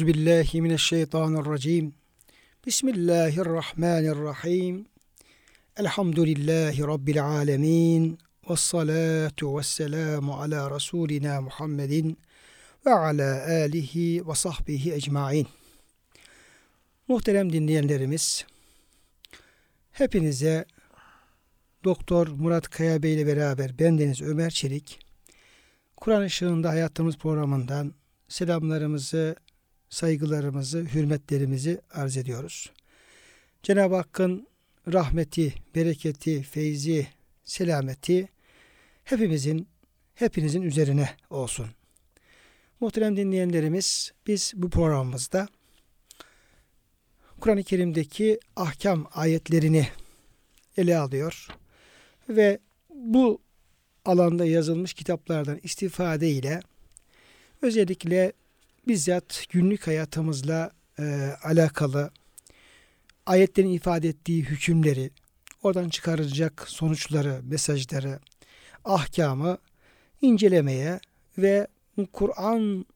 Euzu billahi mineşşeytanirracim. Bismillahirrahmanirrahim. Elhamdülillahi rabbil alamin. Ves salatu vesselamu ala rasulina Muhammedin ve ala alihi ve sahbihi ecmaîn. Muhterem dinleyenlerimiz, hepinize Doktor Murat Kaya Bey ile beraber bendeniz Ömer Çelik, Kur'an ışığında hayatımız programından selamlarımızı, saygılarımızı, hürmetlerimizi arz ediyoruz. Cenab-ı Hakk'ın rahmeti, bereketi, feyzi, selameti hepimizin, hepinizin üzerine olsun. Muhterem dinleyenlerimiz, biz bu programımızda Kur'an-ı Kerim'deki ahkam ayetlerini ele alıyor ve bu alanda yazılmış kitaplardan istifade ile özellikle bizzat günlük hayatımızla e, alakalı ayetlerin ifade ettiği hükümleri, oradan çıkarılacak sonuçları, mesajları, ahkamı incelemeye ve Kur'an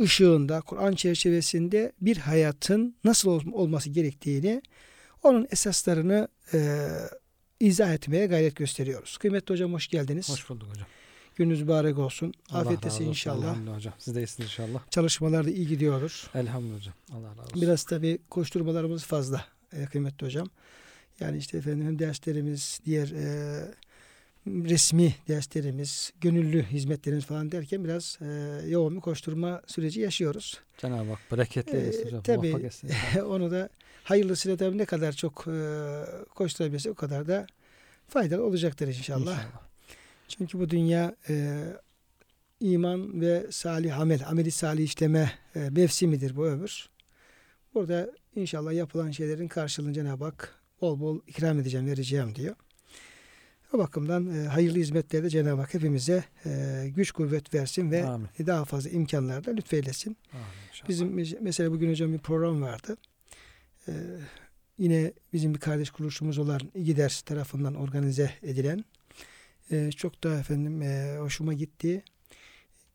ışığında, Kur'an çerçevesinde bir hayatın nasıl olması gerektiğini, onun esaslarını e, izah etmeye gayret gösteriyoruz. Kıymetli hocam hoş geldiniz. Hoş bulduk hocam. Gününüz mübarek olsun. Allah Afiyet olsun inşallah. Elhamdülillah hocam. Siz de inşallah. Çalışmalar da iyi gidiyordur. Elhamdülillah hocam. Allah razı olsun. Biraz tabii koşturmalarımız fazla e, kıymetli hocam. Yani işte efendim derslerimiz, diğer e, resmi derslerimiz, gönüllü hizmetlerimiz falan derken biraz e, yoğun bir koşturma süreci yaşıyoruz. Cenab-ı Hak bereketli eylesin hocam. E, tabii onu da hayırlısıyla tabii ne kadar çok e, koşturabilirse o kadar da faydalı olacaktır inşallah. İnşallah. Çünkü bu dünya e, iman ve salih amel, ameli salih işleme e, mevsimidir bu ömür. Burada inşallah yapılan şeylerin karşılığını Cenab-ı Hak bol bol ikram edeceğim, vereceğim diyor. O bakımdan e, hayırlı hizmetlerde Cenab-ı Hak hepimize e, güç kuvvet versin ve Amin. daha fazla imkanlarda lütfeylesin. Amin inşallah. Bizim mes- mesela bugün hocam bir program vardı. Ee, yine bizim bir kardeş kuruluşumuz olan İGİDERS tarafından organize edilen e, çok da efendim e, hoşuma gitti.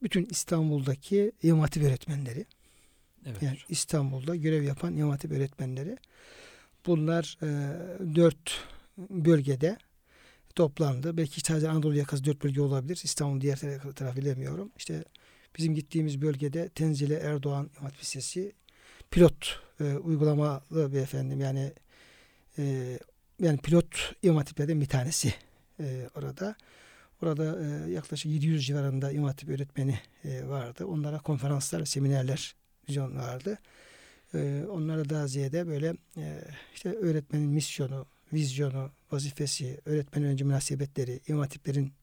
Bütün İstanbul'daki İmam Hatip öğretmenleri evet yani. İstanbul'da görev yapan İmam Hatip öğretmenleri bunlar e, dört bölgede toplandı. Belki sadece Anadolu yakası dört bölge olabilir. İstanbul diğer tarafı, bilemiyorum. İşte bizim gittiğimiz bölgede Tenzile Erdoğan İmam Hatip Lisesi pilot e, uygulamalı bir efendim yani e, yani pilot İmam Hatiplerden bir tanesi e, orada. Orada e, yaklaşık 700 civarında İmam Hatip öğretmeni e, vardı. Onlara konferanslar, seminerler vizyon vardı. E, onlara daha ziyade böyle e, işte öğretmenin misyonu, vizyonu, vazifesi, öğretmen önce münasebetleri, İmam Hatiplerin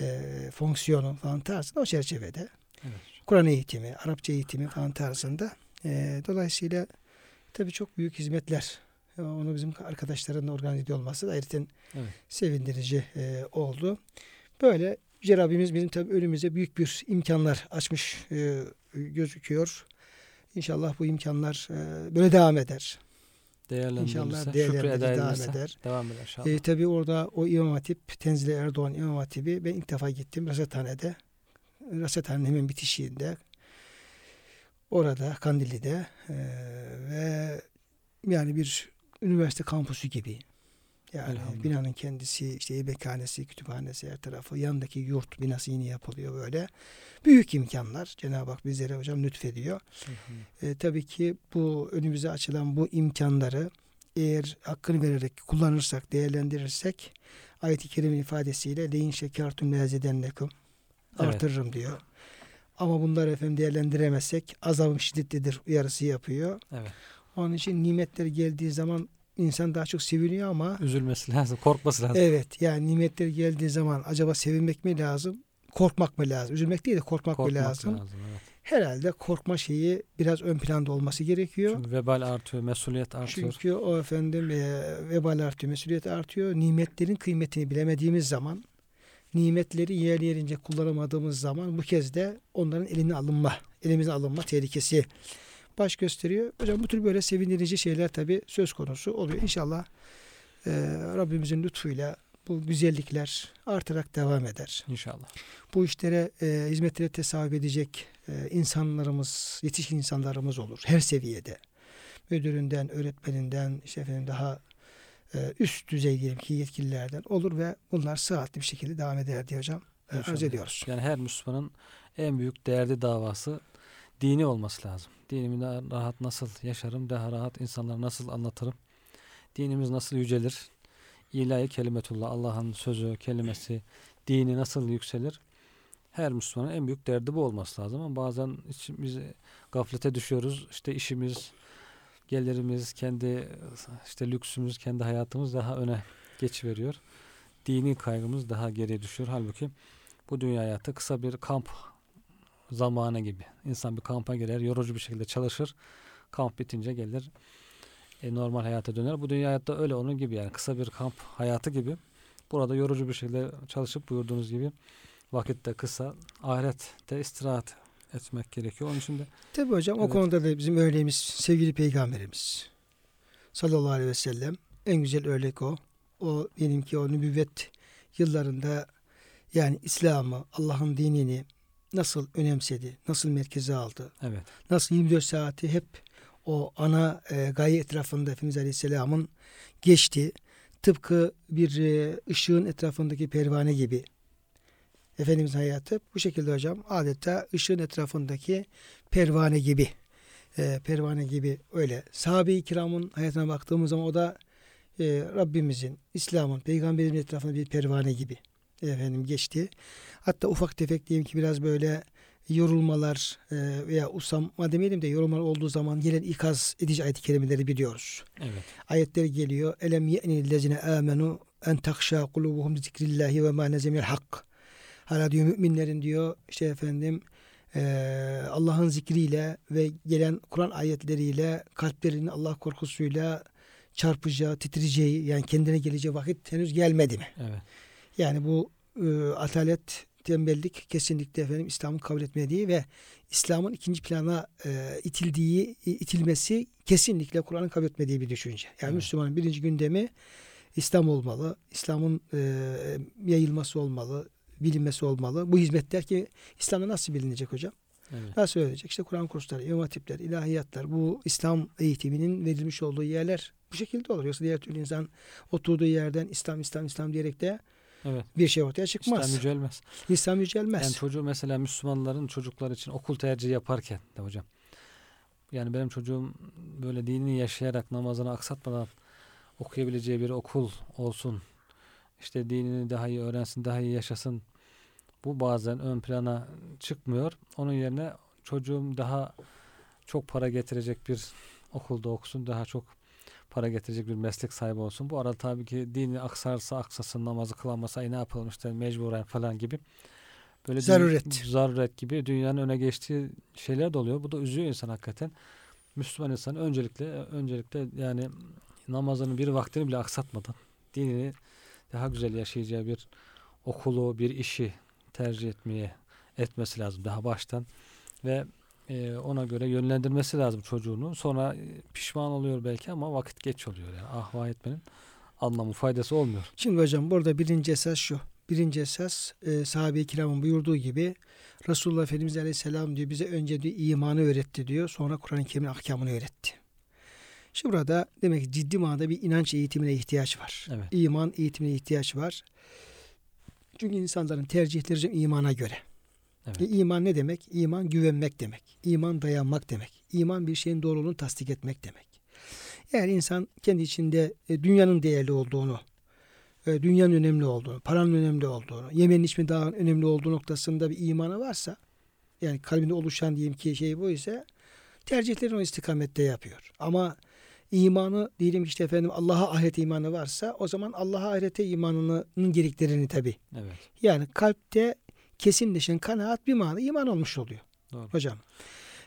e, fonksiyonu falan tarzında o çerçevede Evet. Kur'an eğitimi, Arapça eğitimi falan tarzında. E, dolayısıyla tabii çok büyük hizmetler. E, Onu bizim arkadaşların da organize ediyor olması da ayrıca Evet. sevindirici e, oldu. Böyle Yüce Rabbimiz bizim tabii önümüze büyük bir imkanlar açmış e, gözüküyor. İnşallah bu imkanlar e, böyle devam eder. İnşallah şükrü devam eder. devam eder inşallah. E, tabii orada o İmam Hatip, Tenzile Erdoğan İmam Hatibi ben ilk defa gittim Rasathane'de. Rasathane'nin hemen bitişiğinde. Orada Kandilli'de e, ve yani bir üniversite kampüsü gibi. Yani binanın kendisi, işte yemekhanesi, kütüphanesi her tarafı, yanındaki yurt binası yeni yapılıyor böyle. Büyük imkanlar Cenab-ı Hak bizlere hocam lütfediyor. E, tabii ki bu önümüze açılan bu imkanları eğer hakkını vererek kullanırsak, değerlendirirsek ayet-i kerimin ifadesiyle leyin şekertüm lezidennekum Evet. artırırım diyor. Ama bunları efendim değerlendiremezsek azabım şiddetlidir uyarısı yapıyor. Evet. Onun için nimetler geldiği zaman insan daha çok seviniyor ama Üzülmesi lazım, korkması lazım. evet yani nimetler geldiği zaman acaba sevinmek mi lazım? korkmak mı lazım? Üzülmek değil de korkmak, Korkmak mı lazım? evet. Herhalde korkma şeyi biraz ön planda olması gerekiyor. Çünkü vebal artıyor, mesuliyet artıyor. Çünkü o efendim e, vebal artıyor, mesuliyet artıyor. Nimetlerin kıymetini bilemediğimiz zaman, nimetleri yer yerince kullanamadığımız zaman bu kez de onların eline alınma, elimizden alınma tehlikesi baş gösteriyor. Hocam bu tür böyle sevindirici şeyler tabii söz konusu oluyor. İnşallah e, Rabbimizin lütfuyla bu güzellikler artarak devam eder. İnşallah. Bu işlere, e, hizmetlere tesavvuf edecek e, insanlarımız, yetişkin insanlarımız olur. Her seviyede. Müdüründen, öğretmeninden, işte efendim daha e, üst düzey diyelim ki yetkililerden olur ve bunlar sıhhatli bir şekilde devam eder diye hocam e, arz ediyoruz. Yani her Müslümanın en büyük değerli davası dini olması lazım. Dinimi daha rahat nasıl yaşarım, daha rahat insanlara nasıl anlatırım, dinimiz nasıl yücelir, ilahi kelimetullah, Allah'ın sözü, kelimesi, dini nasıl yükselir, her Müslümanın en büyük derdi bu olması lazım ama bazen biz gaflete düşüyoruz. İşte işimiz, gelirimiz, kendi işte lüksümüz, kendi hayatımız daha öne geçiveriyor. Dini kaygımız daha geriye düşüyor. Halbuki bu dünya hayatı kısa bir kamp zamanı gibi. İnsan bir kampa girer, yorucu bir şekilde çalışır. Kamp bitince gelir. E, normal hayata döner. Bu dünya hayatta öyle onun gibi yani kısa bir kamp hayatı gibi. Burada yorucu bir şekilde çalışıp buyurduğunuz gibi vakit de kısa. Ahirette istirahat etmek gerekiyor. Onun için de Tabii hocam o Evet. konuda da bizim örneğimiz sevgili peygamberimiz sallallahu aleyhi ve sellem en güzel örnek o. O diyelim ki o nübüvvet yıllarında yani İslam'ı, Allah'ın dinini nasıl önemsedi, nasıl merkeze aldı, evet. nasıl 24 saati hep o ana e, gaye etrafında Efendimiz Aleyhisselam'ın geçti. Tıpkı bir e, ışığın etrafındaki pervane gibi. Efendimizin hayatı bu şekilde hocam adeta ışığın etrafındaki pervane gibi. E, pervane gibi öyle. Sahabe-i kiramın hayatına baktığımız zaman o da e, Rabbimizin, İslam'ın, Peygamberimizin etrafında bir pervane gibi efendim geçti. Hatta ufak tefek diyeyim ki biraz böyle yorulmalar e, veya usanma demeyelim de yorulmalar olduğu zaman gelen ikaz edici ayet-i kerimeleri biliyoruz. Evet. Ayetler geliyor. Elem ye'nil lezine amenu en takşa kulubuhum zikrillahi ve ma nezemil hak. Hala diyor müminlerin diyor işte efendim e, Allah'ın zikriyle ve gelen Kur'an ayetleriyle kalplerinin Allah korkusuyla çarpacağı, titreyeceği yani kendine geleceği vakit henüz gelmedi mi? Evet. Yani bu e, atalet, tembellik kesinlikle efendim İslam'ın kabul etmediği ve İslam'ın ikinci plana e, itildiği, itilmesi kesinlikle Kur'an'ın kabul etmediği bir düşünce. Yani Evet. Müslümanın birinci gündemi İslam olmalı, İslam'ın e, yayılması olmalı, bilinmesi olmalı. Bu hizmetler ki İslam'da nasıl bilinecek hocam? Evet. Nasıl öğrenecek? İşte Kur'an kursları, imam hatipler, ilahiyatlar, bu İslam eğitiminin verilmiş olduğu yerler bu şekilde olur. Yoksa diğer türlü insan oturduğu yerden İslam, İslam, İslam diyerek de Evet. bir şey ortaya çıkmaz. İslam yücelmez. İslam yücelmez. Yani çocuğu mesela Müslümanların çocuklar için okul tercihi yaparken de hocam. Yani benim çocuğum böyle dinini yaşayarak namazını aksatmadan okuyabileceği bir okul olsun. İşte dinini daha iyi öğrensin, daha iyi yaşasın. Bu bazen ön plana çıkmıyor. Onun yerine çocuğum daha çok para getirecek bir okulda okusun, daha çok para getirecek bir meslek sahibi olsun. Bu arada tabii ki dini aksarsa aksasın, namazı kılamasa "Ay ne yapalım işte mecburen falan gibi. Böyle dü- Zaruret. zaruret gibi dünyanın öne geçtiği şeyler de oluyor. Bu da üzüyor insan hakikaten. Müslüman insan öncelikle öncelikle yani namazının bir vaktini bile aksatmadan dinini daha güzel yaşayacağı bir okulu, bir işi tercih etmeye etmesi lazım daha baştan ve e, ona göre yönlendirmesi lazım çocuğunu. Sonra pişman oluyor belki ama vakit geç oluyor yani. Ah vah etmenin anlamı faydası olmuyor. Şimdi hocam burada birinci esas şu. Birinci esas e, sahabe-i kiramın buyurduğu gibi Resulullah Efendimiz Aleyhisselam diyor bize önce diyor imanı öğretti diyor. Sonra Kur'an-ı Kerim'in ahkamını öğretti. Şimdi burada demek ki ciddi manada bir inanç eğitimine ihtiyaç var. Evet. İman eğitimine ihtiyaç var. Çünkü insanların tercihleri imana göre. Evet. E, iman ne demek? İman güvenmek demek. İman dayanmak demek. İman bir şeyin doğruluğunu tasdik etmek demek. Eğer insan kendi içinde e, dünyanın değerli olduğunu, e, dünyanın önemli olduğunu, paranın önemli olduğunu, yemenin içmenin daha önemli olduğu noktasında bir imanı varsa, yani kalbinde oluşan diyeyim ki şey bu ise tercihlerini o istikamette yapıyor. Ama imanı diyelim işte efendim Allah'a ahiret imanı varsa o zaman Allah'a ahirete imanının gereklerini tabi Evet. yani kalpte kesinleşen kanaat bir mana iman olmuş oluyor Doğru. hocam.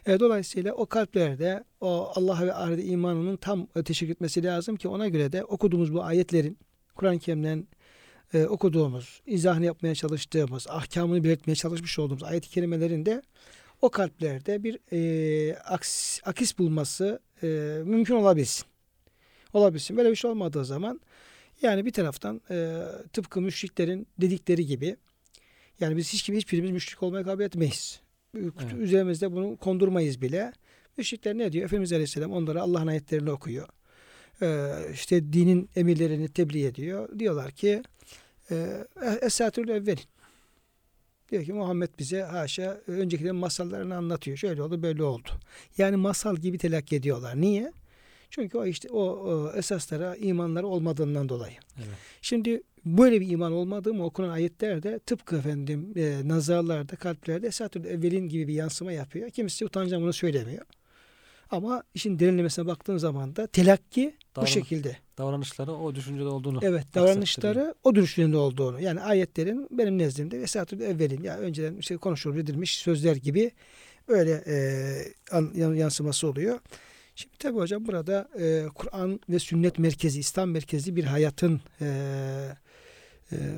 E, dolayısıyla o kalplerde o Allah ve ahirete imanının tam teşvik etmesi lazım ki ona göre de okuduğumuz bu ayetlerin Kur'an-ı Kerim'den e, okuduğumuz, izahını yapmaya çalıştığımız, ahkamını belirtmeye çalışmış olduğumuz ayet-i kerimelerinde o kalplerde bir e, aks, akis bulması e, mümkün olabilsin. Olabilsin. Böyle bir şey olmadığı zaman yani bir taraftan e, tıpkı müşriklerin dedikleri gibi yani biz hiç kim hiçbirimiz müşrik olmaya kabul etmeyiz. Evet. Üzerimizde bunu kondurmayız bile. Müşrikler ne diyor? Efendimiz Aleyhisselam onlara Allah'ın ayetlerini okuyor. Ee, işte dinin emirlerini tebliğ ediyor. Diyorlar ki e, Esatürül Evvelin. Diyor ki Muhammed bize haşa öncekilerin masallarını anlatıyor. Şöyle oldu böyle oldu. Yani masal gibi telakki ediyorlar. Niye? Çünkü o işte o, o esaslara imanları olmadığından dolayı. Evet. Şimdi böyle bir iman olmadığı mı okunan ayetlerde tıpkı efendim e, nazarlarda, kalplerde Esatül Evvelin gibi bir yansıma yapıyor. Kimisi utanacağım bunu söylemiyor. Ama işin derinlemesine baktığın zaman da telakki bu Davran- şekilde. Davranışları o düşüncede olduğunu. Evet davranışları o düşüncede olduğunu. Yani ayetlerin benim nezdimde Esatül Evvelin yani önceden işte konuşulur edilmiş sözler gibi öyle e, an- yan- yansıması oluyor. Şimdi tabi hocam burada e, Kur'an ve sünnet merkezi, İslam merkezi bir hayatın e,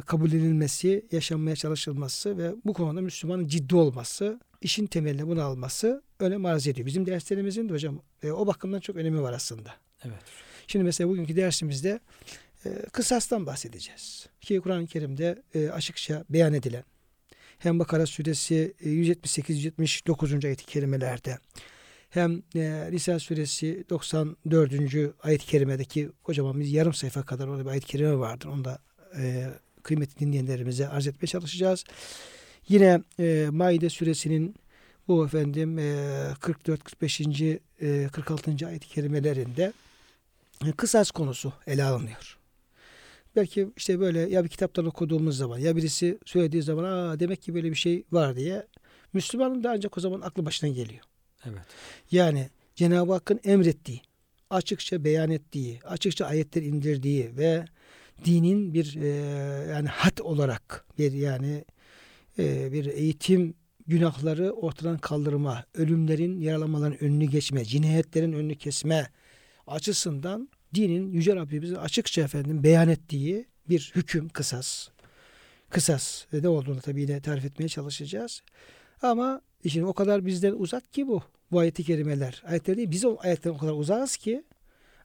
kabul edilmesi, yaşanmaya çalışılması ve bu konuda Müslümanın ciddi olması, işin temeline bunu alması önem arz ediyor. Bizim derslerimizin de hocam e, o bakımdan çok önemi var aslında. Evet. Şimdi mesela bugünkü dersimizde e, kısastan bahsedeceğiz. Ki Kur'an-ı Kerim'de e, açıkça beyan edilen hem Bakara suresi e, 178-179. ayet-i kerimelerde hem e, Nisa suresi 94. ayet-i kerimedeki kocaman bir yarım sayfa kadar orada bir ayet-i kerime vardır. Onu da e, kıymetli dinleyenlerimize arz etmeye çalışacağız. Yine e, Maide suresinin bu efendim e, 44, 45. E, 46. ayet-i kerimelerinde e, kısas konusu ele alınıyor. Belki işte böyle ya bir kitaptan okuduğumuz zaman ya birisi söylediği zaman Aa, demek ki böyle bir şey var diye Müslümanın da ancak o zaman aklı başına geliyor. Evet. Yani Cenab-ı Hakk'ın emrettiği, açıkça beyan ettiği, açıkça ayetler indirdiği ve dinin bir e, yani hat olarak bir yani e, bir eğitim günahları ortadan kaldırma, ölümlerin, yaralanmaların önünü geçme, cinayetlerin önünü kesme açısından dinin Yüce Rabbimizin açıkça efendim beyan ettiği bir hüküm kısas. Kısas ne olduğunu tabii yine tarif etmeye çalışacağız. Ama işin o kadar bizden uzak ki bu. Bu ayeti kerimeler. Ayetler değil biz o ayetten o kadar uzağız ki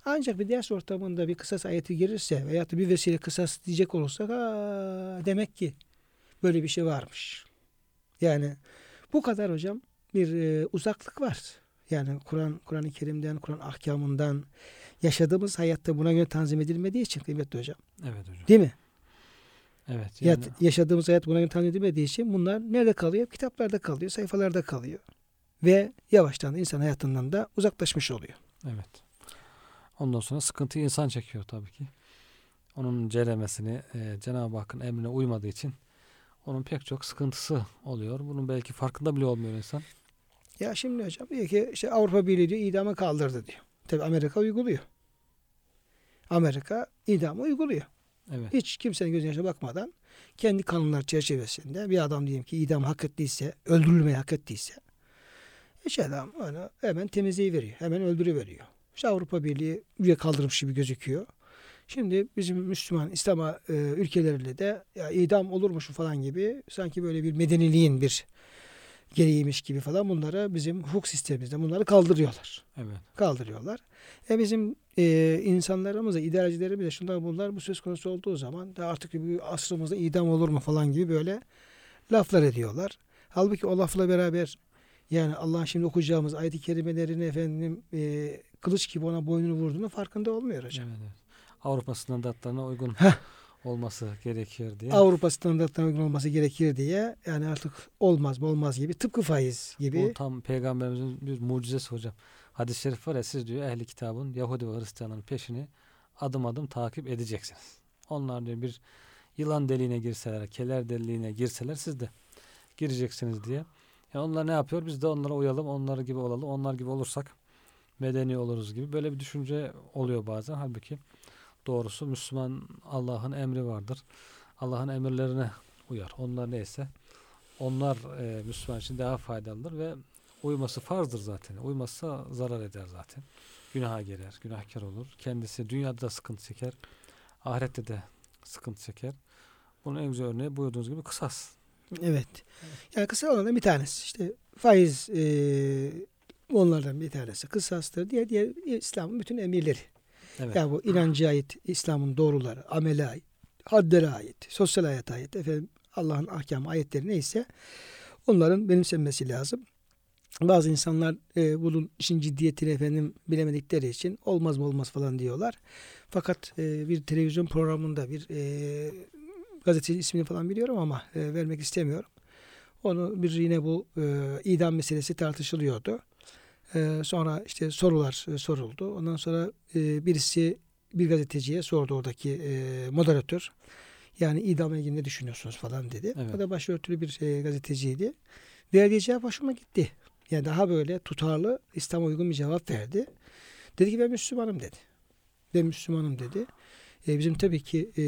ancak bir ders ortamında bir kısas ayeti gelirse veya da bir vesile kısas diyecek olursak Aa, demek ki böyle bir şey varmış. Yani bu kadar hocam bir e, uzaklık var. Yani Kur'an Kur'an-ı Kerim'den, Kur'an ahkamından yaşadığımız hayatta buna göre tanzim edilmediği için kıymetli hocam. Evet hocam. Değil mi? Evet. Ya- Yani, yaşadığımız hayat buna göre tanzim edilmediği için bunlar nerede kalıyor? Kitaplarda kalıyor, sayfalarda kalıyor. Ve yavaştan insan hayatından da uzaklaşmış oluyor. evet. Ondan sonra sıkıntı insan çekiyor tabii ki. Onun ceremesini e, Cenab-ı Hakk'ın emrine uymadığı için onun pek çok sıkıntısı oluyor. Bunun belki farkında bile olmuyor insan. Ya şimdi hocam diyor ki işte Avrupa Birliği diyor idamı kaldırdı diyor. Tabi Amerika uyguluyor. Amerika idamı uyguluyor. Evet. Hiç kimsenin gözüne yaşa bakmadan kendi kanunlar çerçevesinde bir adam diyelim ki idam hak ettiyse, öldürülmeyi hak ettiyse işte adam onu hemen temizliği veriyor. Hemen öldürüveriyor. İşte Avrupa Birliği üye kaldırmış gibi gözüküyor. Şimdi bizim Müslüman İslam e, ülkeleriyle de ya idam olurmuş falan gibi sanki böyle bir medeniliğin bir gereğiymiş gibi falan bunları bizim hukuk sistemimizde bunları kaldırıyorlar Evet. kaldırıyorlar. E bizim e, insanlarımız da idarecilerimiz de şunlar bunlar bu söz konusu olduğu zaman da artık bir asrımızda idam olur mu falan gibi böyle laflar ediyorlar. Halbuki o lafla beraber yani Allah'ın şimdi okuyacağımız ayet-i kerimelerini efendim e, kılıç gibi ona boynunu vurduğunu farkında olmuyor hocam. Evet, evet. Avrupa standartlarına uygun olması gerekiyor diye. Avrupa standartlarına uygun olması gerekir diye yani artık olmaz mı olmaz gibi tıpkı faiz gibi. Bu tam peygamberimizin bir mucizesi hocam. Hadis-i şerif var ya siz diyor ehli kitabın Yahudi ve Hristiyanların peşini adım adım takip edeceksiniz. Onlar diyor bir yılan deliğine girseler, keler deliğine girseler siz de gireceksiniz diye. Ya onlar ne yapıyor? Biz de onlara uyalım, onlar gibi olalım. Onlar gibi olursak medeni oluruz gibi. Böyle bir düşünce oluyor bazen. Halbuki doğrusu Müslüman Allah'ın emri vardır. Allah'ın emirlerine uyar. Onlar neyse onlar e, Müslüman için daha faydalıdır ve uyması farzdır zaten. Uymazsa zarar eder zaten. Günaha girer, günahkar olur. Kendisi dünyada da sıkıntı çeker, ahirette de sıkıntı çeker. Bunun en güzel örneği buyurduğunuz gibi kısas. Evet. Yani kısa olanlardan bir tanesi. İşte faiz e, onlardan bir tanesi. Kısastır. Diğer, diğer İslam'ın bütün emirleri. Evet. Yani bu inancı ait İslam'ın doğruları, amele ait, haddere ait, sosyal hayata ait, efendim Allah'ın ahkam ayetleri neyse onların benimsenmesi lazım. Bazı insanlar e, bunun işin ciddiyetini efendim bilemedikleri için olmaz mı olmaz falan diyorlar. Fakat e, bir televizyon programında bir e, gazeteci ismini falan biliyorum ama e, vermek istemiyorum. Onu bir yine bu e, idam meselesi tartışılıyordu. E, sonra işte sorular e, soruldu. Ondan sonra e, birisi bir gazeteciye sordu oradaki e, moderatör. Yani idamla ilgili ne düşünüyorsunuz falan dedi. Evet. O da başörtülü bir e, gazeteciydi. Verdiği cevap hoşuma gitti. Yani daha böyle tutarlı, İslam'a uygun bir cevap verdi. Dedi ki ben Müslümanım dedi. Ben Müslümanım dedi. E, bizim tabii ki e,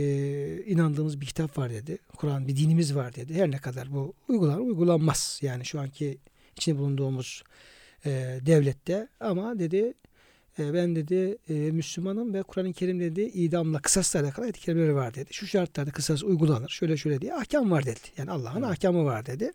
inandığımız bir kitap var dedi. Kur'an bir dinimiz var dedi. Her ne kadar bu uygular uygulanmaz. Yani şu anki içinde bulunduğumuz e, devlette ama dedi e, ben dedi e, Müslümanım ve Kur'an-ı Kerim dedi idamla kısasla alakalı ayet-i kerimeleri var dedi. Şu şartlarda kısas uygulanır. Şöyle şöyle diye ahkam var dedi. Yani Allah'ın Evet. ahkamı var dedi.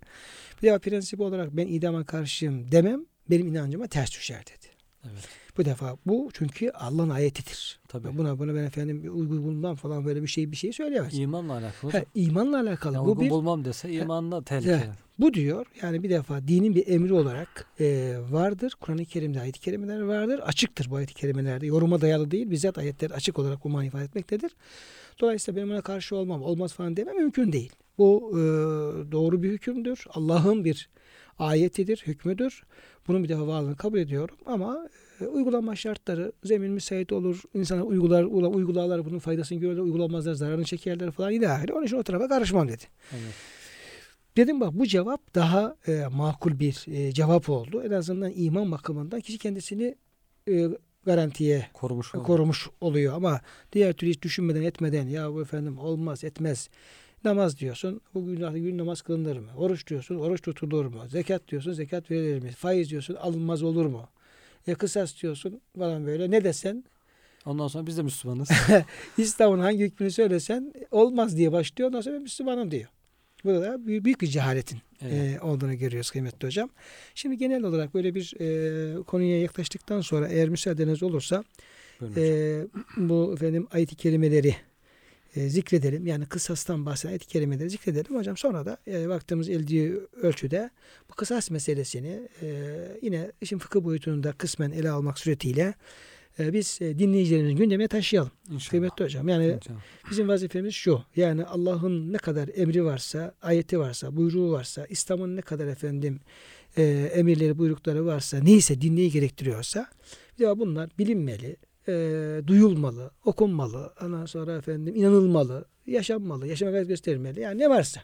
Bir defa prensip olarak ben idama karşıyım demem benim inancıma ters düşer dedi. Evet. Bu defa bu çünkü Allah'ın ayetidir. Tabii. Buna buna ben efendim bir uygun bulmam falan böyle bir şey bir şey söyleyemez. İmanla alakalı. Ha, imanla alakalı. Yani bu bir bulmam dese imanla tehlikeli. Evet. bu diyor. Yani bir defa dinin bir emri olarak e, vardır. Kur'an-ı Kerim'de ayet-i kerimeler vardır. Açıktır bu ayet-i kerimelerde. Yoruma dayalı değil. Bizzat ayetler açık olarak bu ifade etmektedir. Dolayısıyla benim ona karşı olmam, olmaz falan demem mümkün değil. Bu e, doğru bir hükümdür. Allah'ın bir ayetidir, hükmüdür. Bunun bir defa varlığını kabul ediyorum ama e, uygulanma şartları zemin müsait olur. İnsanlar uygular, ula- uygularlar bunun faydasını görürler, uygulamazlar, zararını çekerler falan ilahiri. Onun için o tarafa karışmam dedi. Evet. Dedim bak bu cevap daha e, makul bir e, cevap oldu. En azından iman bakımından kişi kendisini e, garantiye Korumuş olur. korumuş oluyor ama diğer türlü hiç düşünmeden etmeden ya bu efendim olmaz etmez namaz diyorsun bu gün, gün namaz kılınır mı? Oruç diyorsun oruç tutulur mu? Zekat diyorsun zekat verilir mi? Faiz diyorsun alınmaz olur mu? E kısas diyorsun falan böyle ne desen Ondan sonra biz de Müslümanız. İslam'ın hangi hükmünü söylesen olmaz diye başlıyor ondan sonra ben Müslümanım diyor. Bu da büyük, bir cehaletin Evet. e, olduğunu görüyoruz kıymetli hocam. Şimdi genel olarak böyle bir e, konuya yaklaştıktan sonra eğer müsaadeniz olursa e, bu efendim ayet-i kerimeleri e, zikredelim. Yani kısastan bahseden ayet-i kerimeleri zikredelim hocam. Sonra da e, vaktimiz eldiği ölçüde bu kısas meselesini e, yine işin fıkıh boyutunda kısmen ele almak suretiyle e, biz e, dinleyicilerimizin gündemine taşıyalım. İnşallah. Kıymetli hocam. Yani İnşallah. Bizim vazifemiz şu. Yani Allah'ın ne kadar emri varsa, ayeti varsa, buyruğu varsa, İslam'ın ne kadar efendim e, emirleri, buyrukları varsa, neyse dinleyi gerektiriyorsa ya bunlar bilinmeli, e, duyulmalı, okunmalı, ondan sonra efendim inanılmalı, yaşanmalı, yaşama gayret gösterilmeli. Yani ne varsa.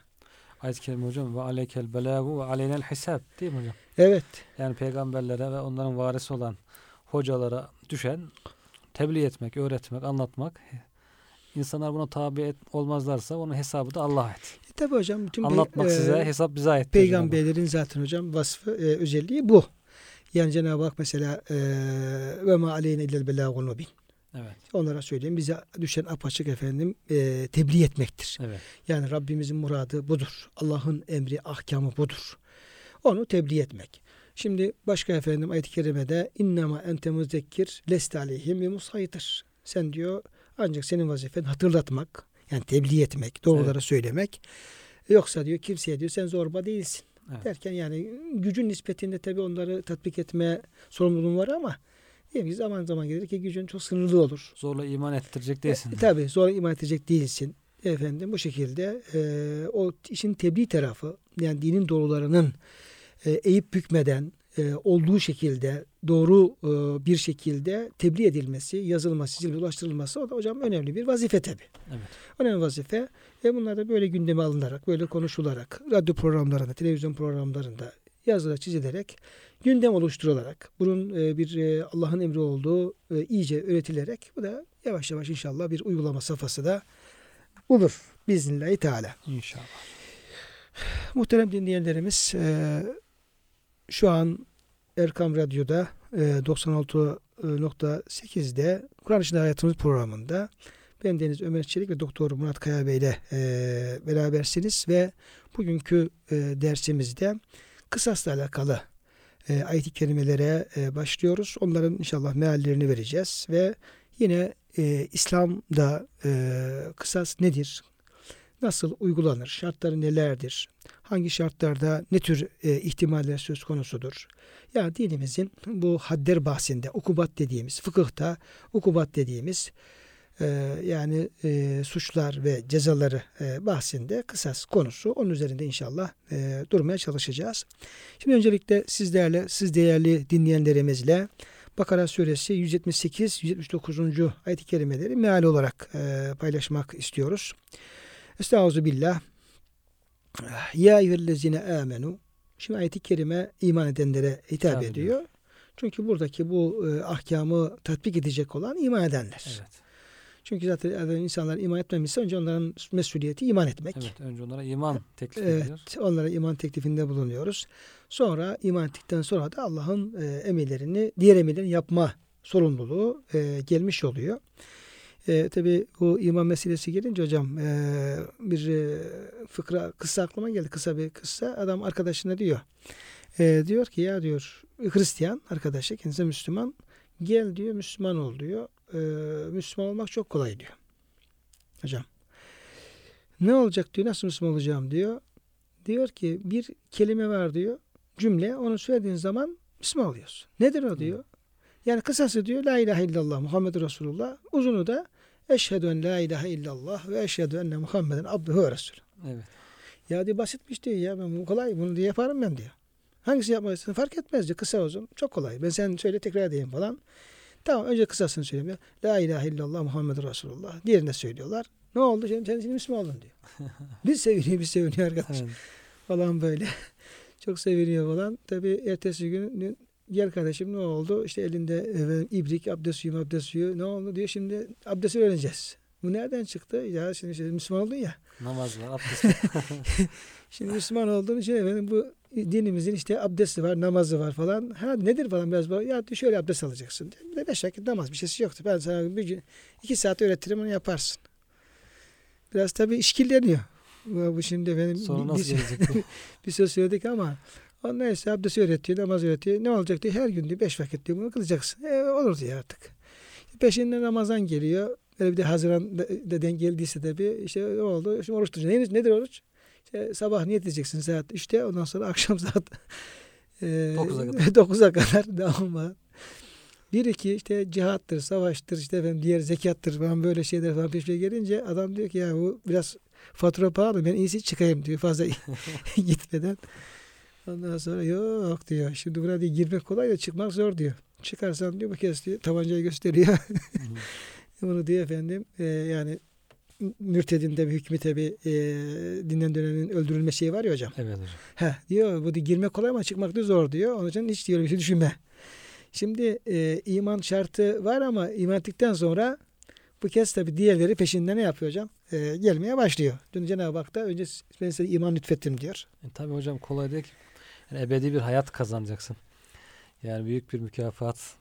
Ayet-i Kerime hocam ve aleykel belagu ve aleynel hisab değil mi hocam? Evet. Yani peygamberlere ve onların varisi olan hocalara düşen tebliğ etmek, öğretmek, anlatmak. İnsanlar buna tabi et, olmazlarsa onun hesabı da Allah'a ait. E, tabii hocam bütün Anlatmak e, size, hesap bize ait. Peygamberlerin zaten hocam vasfı e, özelliği bu. Yani Cenab-ı Hak mesela ve ma aleyne illel belâgul mubin. Evet, Onlara söyleyeyim bize düşen apaçık efendim e, tebliğ etmektir. evet. Yani Rabbimizin muradı budur. Allah'ın emri, ahkamı budur. Onu tebliğ etmek. Şimdi başka efendim ayet-i kerimede innema ente muzekkir leste aleyhim ve musaytir. Sen diyor ancak senin vazifen hatırlatmak, yani tebliğ etmek, doğruları Evet. söylemek. Yoksa diyor kimseye diyor sen zorba değilsin. Evet. Derken yani gücün nispetinde tabii onları tatbik etme sorumluluğun var ama diyelim ki zaman zaman gelir ki gücün çok sınırlı olur. Zorla iman ettirecek değilsin. E, tabii zor iman edecek değilsin. Efendim bu şekilde e, o işin tebliğ tarafı yani dinin doğrularının e, eğip bükmeden e, olduğu şekilde doğru e, bir şekilde tebliğ edilmesi, yazılması, çizilmesi, ulaştırılması o da hocam önemli bir vazife tabii. Evet. Önemli vazife. Ve bunlar da böyle gündeme alınarak, böyle konuşularak, radyo programlarında, televizyon programlarında yazıla çizilerek, gündem oluşturularak, bunun e, bir e, Allah'ın emri olduğu e, iyice öğretilerek, bu da yavaş yavaş inşallah bir uygulama safhası da olur. Bismillahirrahmanirrahim. Teala. İnşallah. Muhterem dinleyenlerimiz e, şu an Erkam Radyo'da e, 96.8'de Kur'an içinde hayatımız programında ben Deniz Ömer Çelik ve Doktor Murat Kaya Bey ile e, berabersiniz ve bugünkü e, dersimizde kısasla alakalı e, ayet-i kerimelere e, başlıyoruz. Onların inşallah meallerini vereceğiz ve yine e, İslam'da e, kısas nedir? Nasıl uygulanır? Şartları nelerdir? Hangi şartlarda ne tür e, ihtimaller söz konusudur? Ya dinimizin bu hadder bahsinde ukubat dediğimiz, fıkıhta ukubat dediğimiz e, yani e, suçlar ve cezaları e, bahsinde kısas konusu. Onun üzerinde inşallah e, durmaya çalışacağız. Şimdi öncelikle sizlerle, siz değerli dinleyenlerimizle Bakara suresi 178-179. ayet-i kerimeleri meal olarak e, paylaşmak istiyoruz. Billah. Ya eyyühellezine amenu. Şimdi ayet-i kerime iman edenlere hitap Tabii ediyor. Çünkü buradaki bu e, ahkamı tatbik edecek olan iman edenler. Evet. Çünkü zaten insanlar iman etmemişse önce onların mesuliyeti iman etmek. Evet. Önce onlara iman teklif Evet, edilir. onlara iman teklifinde bulunuyoruz. Sonra iman ettikten sonra da Allah'ın e, emirlerini, diğer emirlerini yapma sorumluluğu e, gelmiş oluyor. E, Tabi bu iman meselesi gelince hocam e, bir e, fıkra kısa aklıma geldi. Kısa bir kıssa. Adam arkadaşına diyor. E, diyor ki ya diyor Hristiyan arkadaşı kendisi Müslüman. Gel diyor Müslüman ol diyor. E, Müslüman olmak çok kolay diyor. Hocam. Ne olacak diyor. Nasıl Müslüman olacağım diyor. Diyor ki bir kelime var diyor. Cümle onu söylediğin zaman Müslüman oluyorsun. Nedir o diyor. Yani kısası diyor La ilahe illallah Muhammed Resulullah. Uzunu da Eşhedü en la ilahe illallah ve eşhedü enne Muhammeden abduhu ve resulü. Evet. Ya diyor basitmiş diyor ya ben bu kolay bunu diye yaparım ben diyor. Hangisi yapmak istersen fark etmez diyor. Kısa uzun çok kolay. Ben sen söyle tekrar edeyim falan. Tamam önce kısasını söyleyeyim. La ilahe illallah Muhammed Resulullah. Diğerine söylüyorlar. Ne oldu? Sen, sen şimdi Müslüman oldun diyor. biz seviniyor biz seviniyor arkadaş evet. falan böyle. Çok seviniyor falan. Tabii ertesi gün gel kardeşim ne oldu? İşte elinde efendim, ibrik, abdest suyu, abdest suyu. Ne oldu diyor. Şimdi abdesti öğreneceğiz. Bu nereden çıktı? Ya şimdi işte Müslüman oldun ya. Namaz var, abdest var. Şimdi Müslüman olduğun için efendim bu dinimizin işte abdesti var, namazı var falan. Ha nedir falan biraz böyle. Ya şöyle abdest alacaksın. De beş vakit namaz bir şeysi yoktu. Ben sana bir gün iki saat öğretirim onu yaparsın. Biraz tabii işkilleniyor. Bu şimdi efendim Sonra bir- nasıl bir- bir söz söyledik ama neyse abdest öğretiyor, namaz öğretiyor. Ne olacak diyor. Her gün diyor beş vakit diyor bunu kılacaksın. E, olur diyor artık. Peşinden Ramazan geliyor. Böyle bir de Haziran denk geldiyse tabii işte ne oldu? Şimdi oruç tutacaksın. Nedir, nedir oruç? İşte sabah niyet edeceksin saat 3'te. Ondan sonra akşam saat e, 9'a kadar. 9'a kadar devam var. Bir iki işte cihattır, savaştır, işte efendim diğer zekattır falan böyle şeyler falan peşine gelince adam diyor ki ya bu biraz fatura pahalı ben iyisi çıkayım diyor fazla gitmeden. Ondan sonra yok diyor. Şimdi buna diyor, girmek kolay da çıkmak zor diyor. Çıkarsan diyor bu kez diyor tabancayı gösteriyor. Bunu diyor efendim e, yani mürtedin de bir hükmü tabi e, dinden dönenin öldürülme şeyi var ya hocam. evet hocam. Heh, diyor bu diyor, girmek kolay ama çıkmak da zor diyor. Onun için hiç diyor bir şey düşünme. Şimdi e, iman şartı var ama iman ettikten sonra bu kez tabi diğerleri peşinde ne yapıyor hocam? E, gelmeye başlıyor. Dün Cenab-ı Hak da önce ben size iman lütfettim diyor. E, tabii hocam kolay değil ki. Yani ebedi bir hayat kazanacaksın. Yani büyük bir mükafat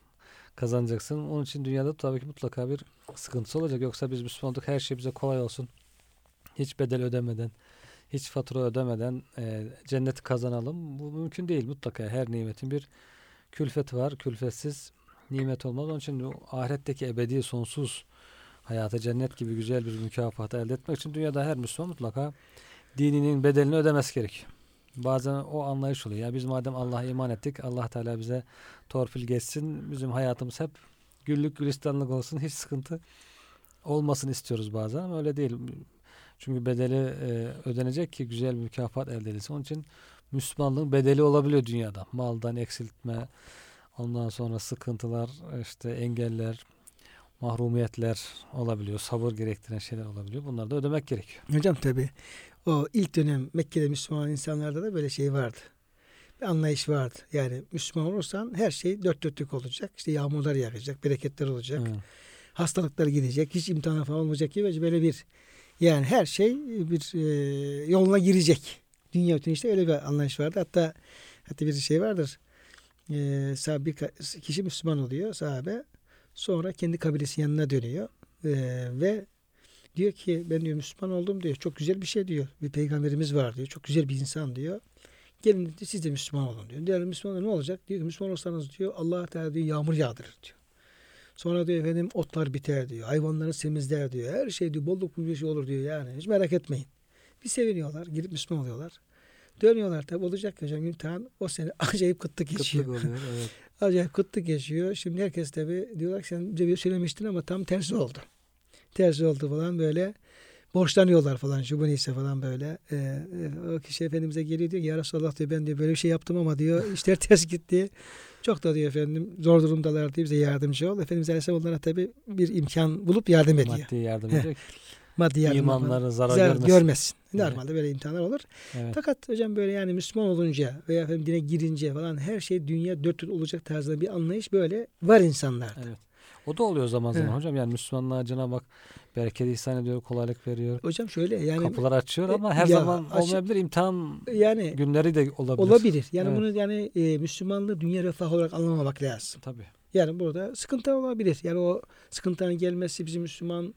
kazanacaksın. Onun için dünyada tabii ki mutlaka bir sıkıntısı olacak. Yoksa biz Müslüman olduk her şey bize kolay olsun. Hiç bedel ödemeden, hiç fatura ödemeden e, cenneti kazanalım. Bu mümkün değil. Mutlaka her nimetin bir külfeti var. Külfetsiz nimet olmaz. Onun için ahiretteki ebedi sonsuz hayata cennet gibi güzel bir mükafatı elde etmek için dünyada her Müslüman mutlaka dininin bedelini ödemesi gerekiyor. Bazen o anlayış oluyor. Ya biz madem Allah'a iman ettik, Allah Teala bize torpil geçsin, bizim hayatımız hep güllük gülistanlık olsun, hiç sıkıntı olmasın istiyoruz bazen ama öyle değil. Çünkü bedeli e, ödenecek ki güzel mükafat elde edilsin. Onun için Müslümanlığın bedeli olabiliyor dünyada. Maldan eksiltme, ondan sonra sıkıntılar, işte engeller, mahrumiyetler olabiliyor. Sabır gerektiren şeyler olabiliyor. Bunları da ödemek gerekiyor. Hocam tabi o ilk dönem Mekke'de Müslüman insanlarda da böyle şey vardı. Bir anlayış vardı. Yani Müslüman olursan her şey dört dörtlük olacak. İşte yağmurlar yağacak, bereketler olacak. Evet. Hastalıklar gidecek, hiç imtihan falan olmayacak gibi böyle bir yani her şey bir e, yoluna girecek dünya bütün işte öyle bir anlayış vardı. Hatta hatta bir şey vardır. Ee, sahabe, bir kişi Müslüman oluyor sahabe. Sonra kendi kabilesi yanına dönüyor. Ee, ve diyor ki ben diyor Müslüman oldum diyor. Çok güzel bir şey diyor. Bir peygamberimiz var diyor. Çok güzel bir insan diyor. Gelin diyor, siz de Müslüman olun diyor. Diğer Müslüman ne olacak? Diyor ki Müslüman olsanız diyor Allah Teala diyor yağmur yağdırır diyor. Sonra diyor efendim otlar biter diyor. Hayvanları temizler diyor. Her şey diyor bolluk bir şey olur diyor yani. Hiç merak etmeyin. Bir seviniyorlar. Girip Müslüman oluyorlar. Dönüyorlar tabi olacak hocam imtihan o sene acayip kıtlık geçiyor. Kıtlık oluyor evet. acayip kıtlık geçiyor. Şimdi herkes tabi diyorlar ki sen bize bir söylemiştin ama tam tersi oldu. Tersi oldu falan böyle borçlanıyorlar falan şu bu neyse falan böyle. Ee, e, o kişi Efendimiz'e geliyor diyor ki ya Resulallah diyor ben diyor böyle bir şey yaptım ama diyor işler ters gitti. Çok da diyor efendim zor durumdalar diye bize yardımcı ol. Efendimiz Aleyhisselam onlara tabi bir imkan bulup yardım ediyor. Maddi yardım ediyor Maddi yardım. imanları zarar, zarar görmesin. görmesin. Evet. Normalde böyle imtihanlar olur. Evet. Fakat hocam böyle yani Müslüman olunca veya efendim dine girince falan her şey dünya dört olacak tarzında bir anlayış böyle var insanlarda. Evet. O da oluyor zaman zaman Evet. hocam. Yani Müslümanlığa Cenab-ı Hak bereket ihsan ediyor, kolaylık veriyor. Hocam şöyle yani Kapılar açıyor ama her ya, zaman aç- olmayabilir. İmtihan yani günleri de olabilir. olabilir. Yani Evet. bunu yani e, Müslümanlığı dünya refah olarak anlamamak lazım. Tabii. Yani burada sıkıntı olabilir. Yani o sıkıntının gelmesi bizim Müslümanlığın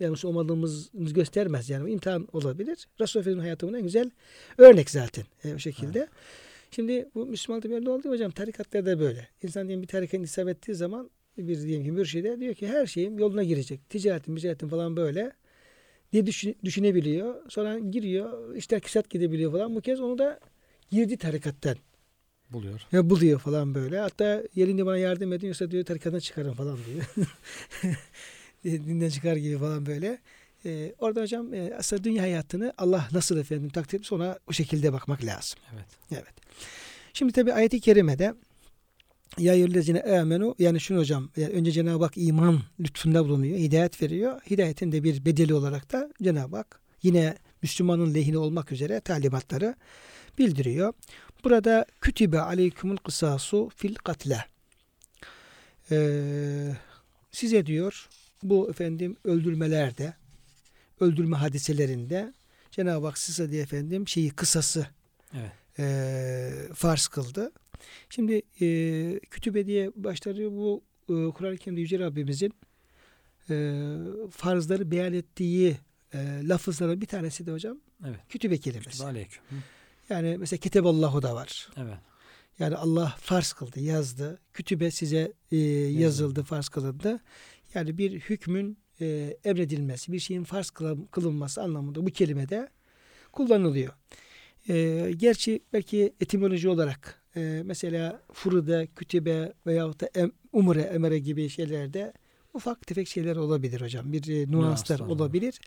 yani Müslüman olmadığımızı göstermez. Yani imtihan olabilir. Resulullah Efendimiz'in hayatının en güzel örnek zaten e, o şekilde. Şimdi bu Müslümanlıkta böyle oldu hocam. Tarikatlarda böyle. İnsan diyelim bir tarikatın isabet ettiği zaman bir diyelim ki mürşide diyor ki her şeyim yoluna girecek. Ticaretim, ticaretim falan böyle diye düşün- düşünebiliyor. Sonra giriyor. işte kısat gidebiliyor falan. Bu kez onu da girdi tarikattan. Buluyor. Ya buluyor falan böyle. Hatta yerinde bana yardım edin yoksa diyor tarikattan çıkarın falan diyor. Dinden çıkar gibi falan böyle. Ee, orada hocam e, aslında dünya hayatını Allah nasıl efendim takdir etmiş ona o şekilde bakmak lazım. Evet. Evet. Şimdi tabi ayeti kerimede ya yüllezine amenu yani şunu hocam yani önce Cenab-ı Hak iman lütfunda bulunuyor. Hidayet veriyor. Hidayetin de bir bedeli olarak da Cenab-ı Hak yine Müslümanın lehine olmak üzere talimatları bildiriyor. Burada kütübe aleykümül kısasu fil katle. Ee, size diyor bu efendim öldürmelerde öldürme hadiselerinde Cenab-ı Hak size diye efendim şeyi kısası Evet. e, farz kıldı. Şimdi e, kütübe diye başlıyor bu e, Kur'an-ı Kerim'de Yüce Rabbimizin e, farzları beyan ettiği e, lafızların bir tanesi de hocam Evet. kütübe kelimesi. Kütübe aleyküm. Hı. Yani mesela keteballahu da var. Evet. Yani Allah farz kıldı, yazdı. Kütübe size e, yazıldı, farz kılındı. Yani bir hükmün e, emredilmesi, bir şeyin farz kılın- kılınması anlamında bu kelimede kullanılıyor. E, gerçi belki etimoloji olarak e, mesela furuda, kütübe veyahut da em, umre, emere gibi şeylerde ufak tefek şeyler olabilir hocam. Bir e, nüanslar olabilir.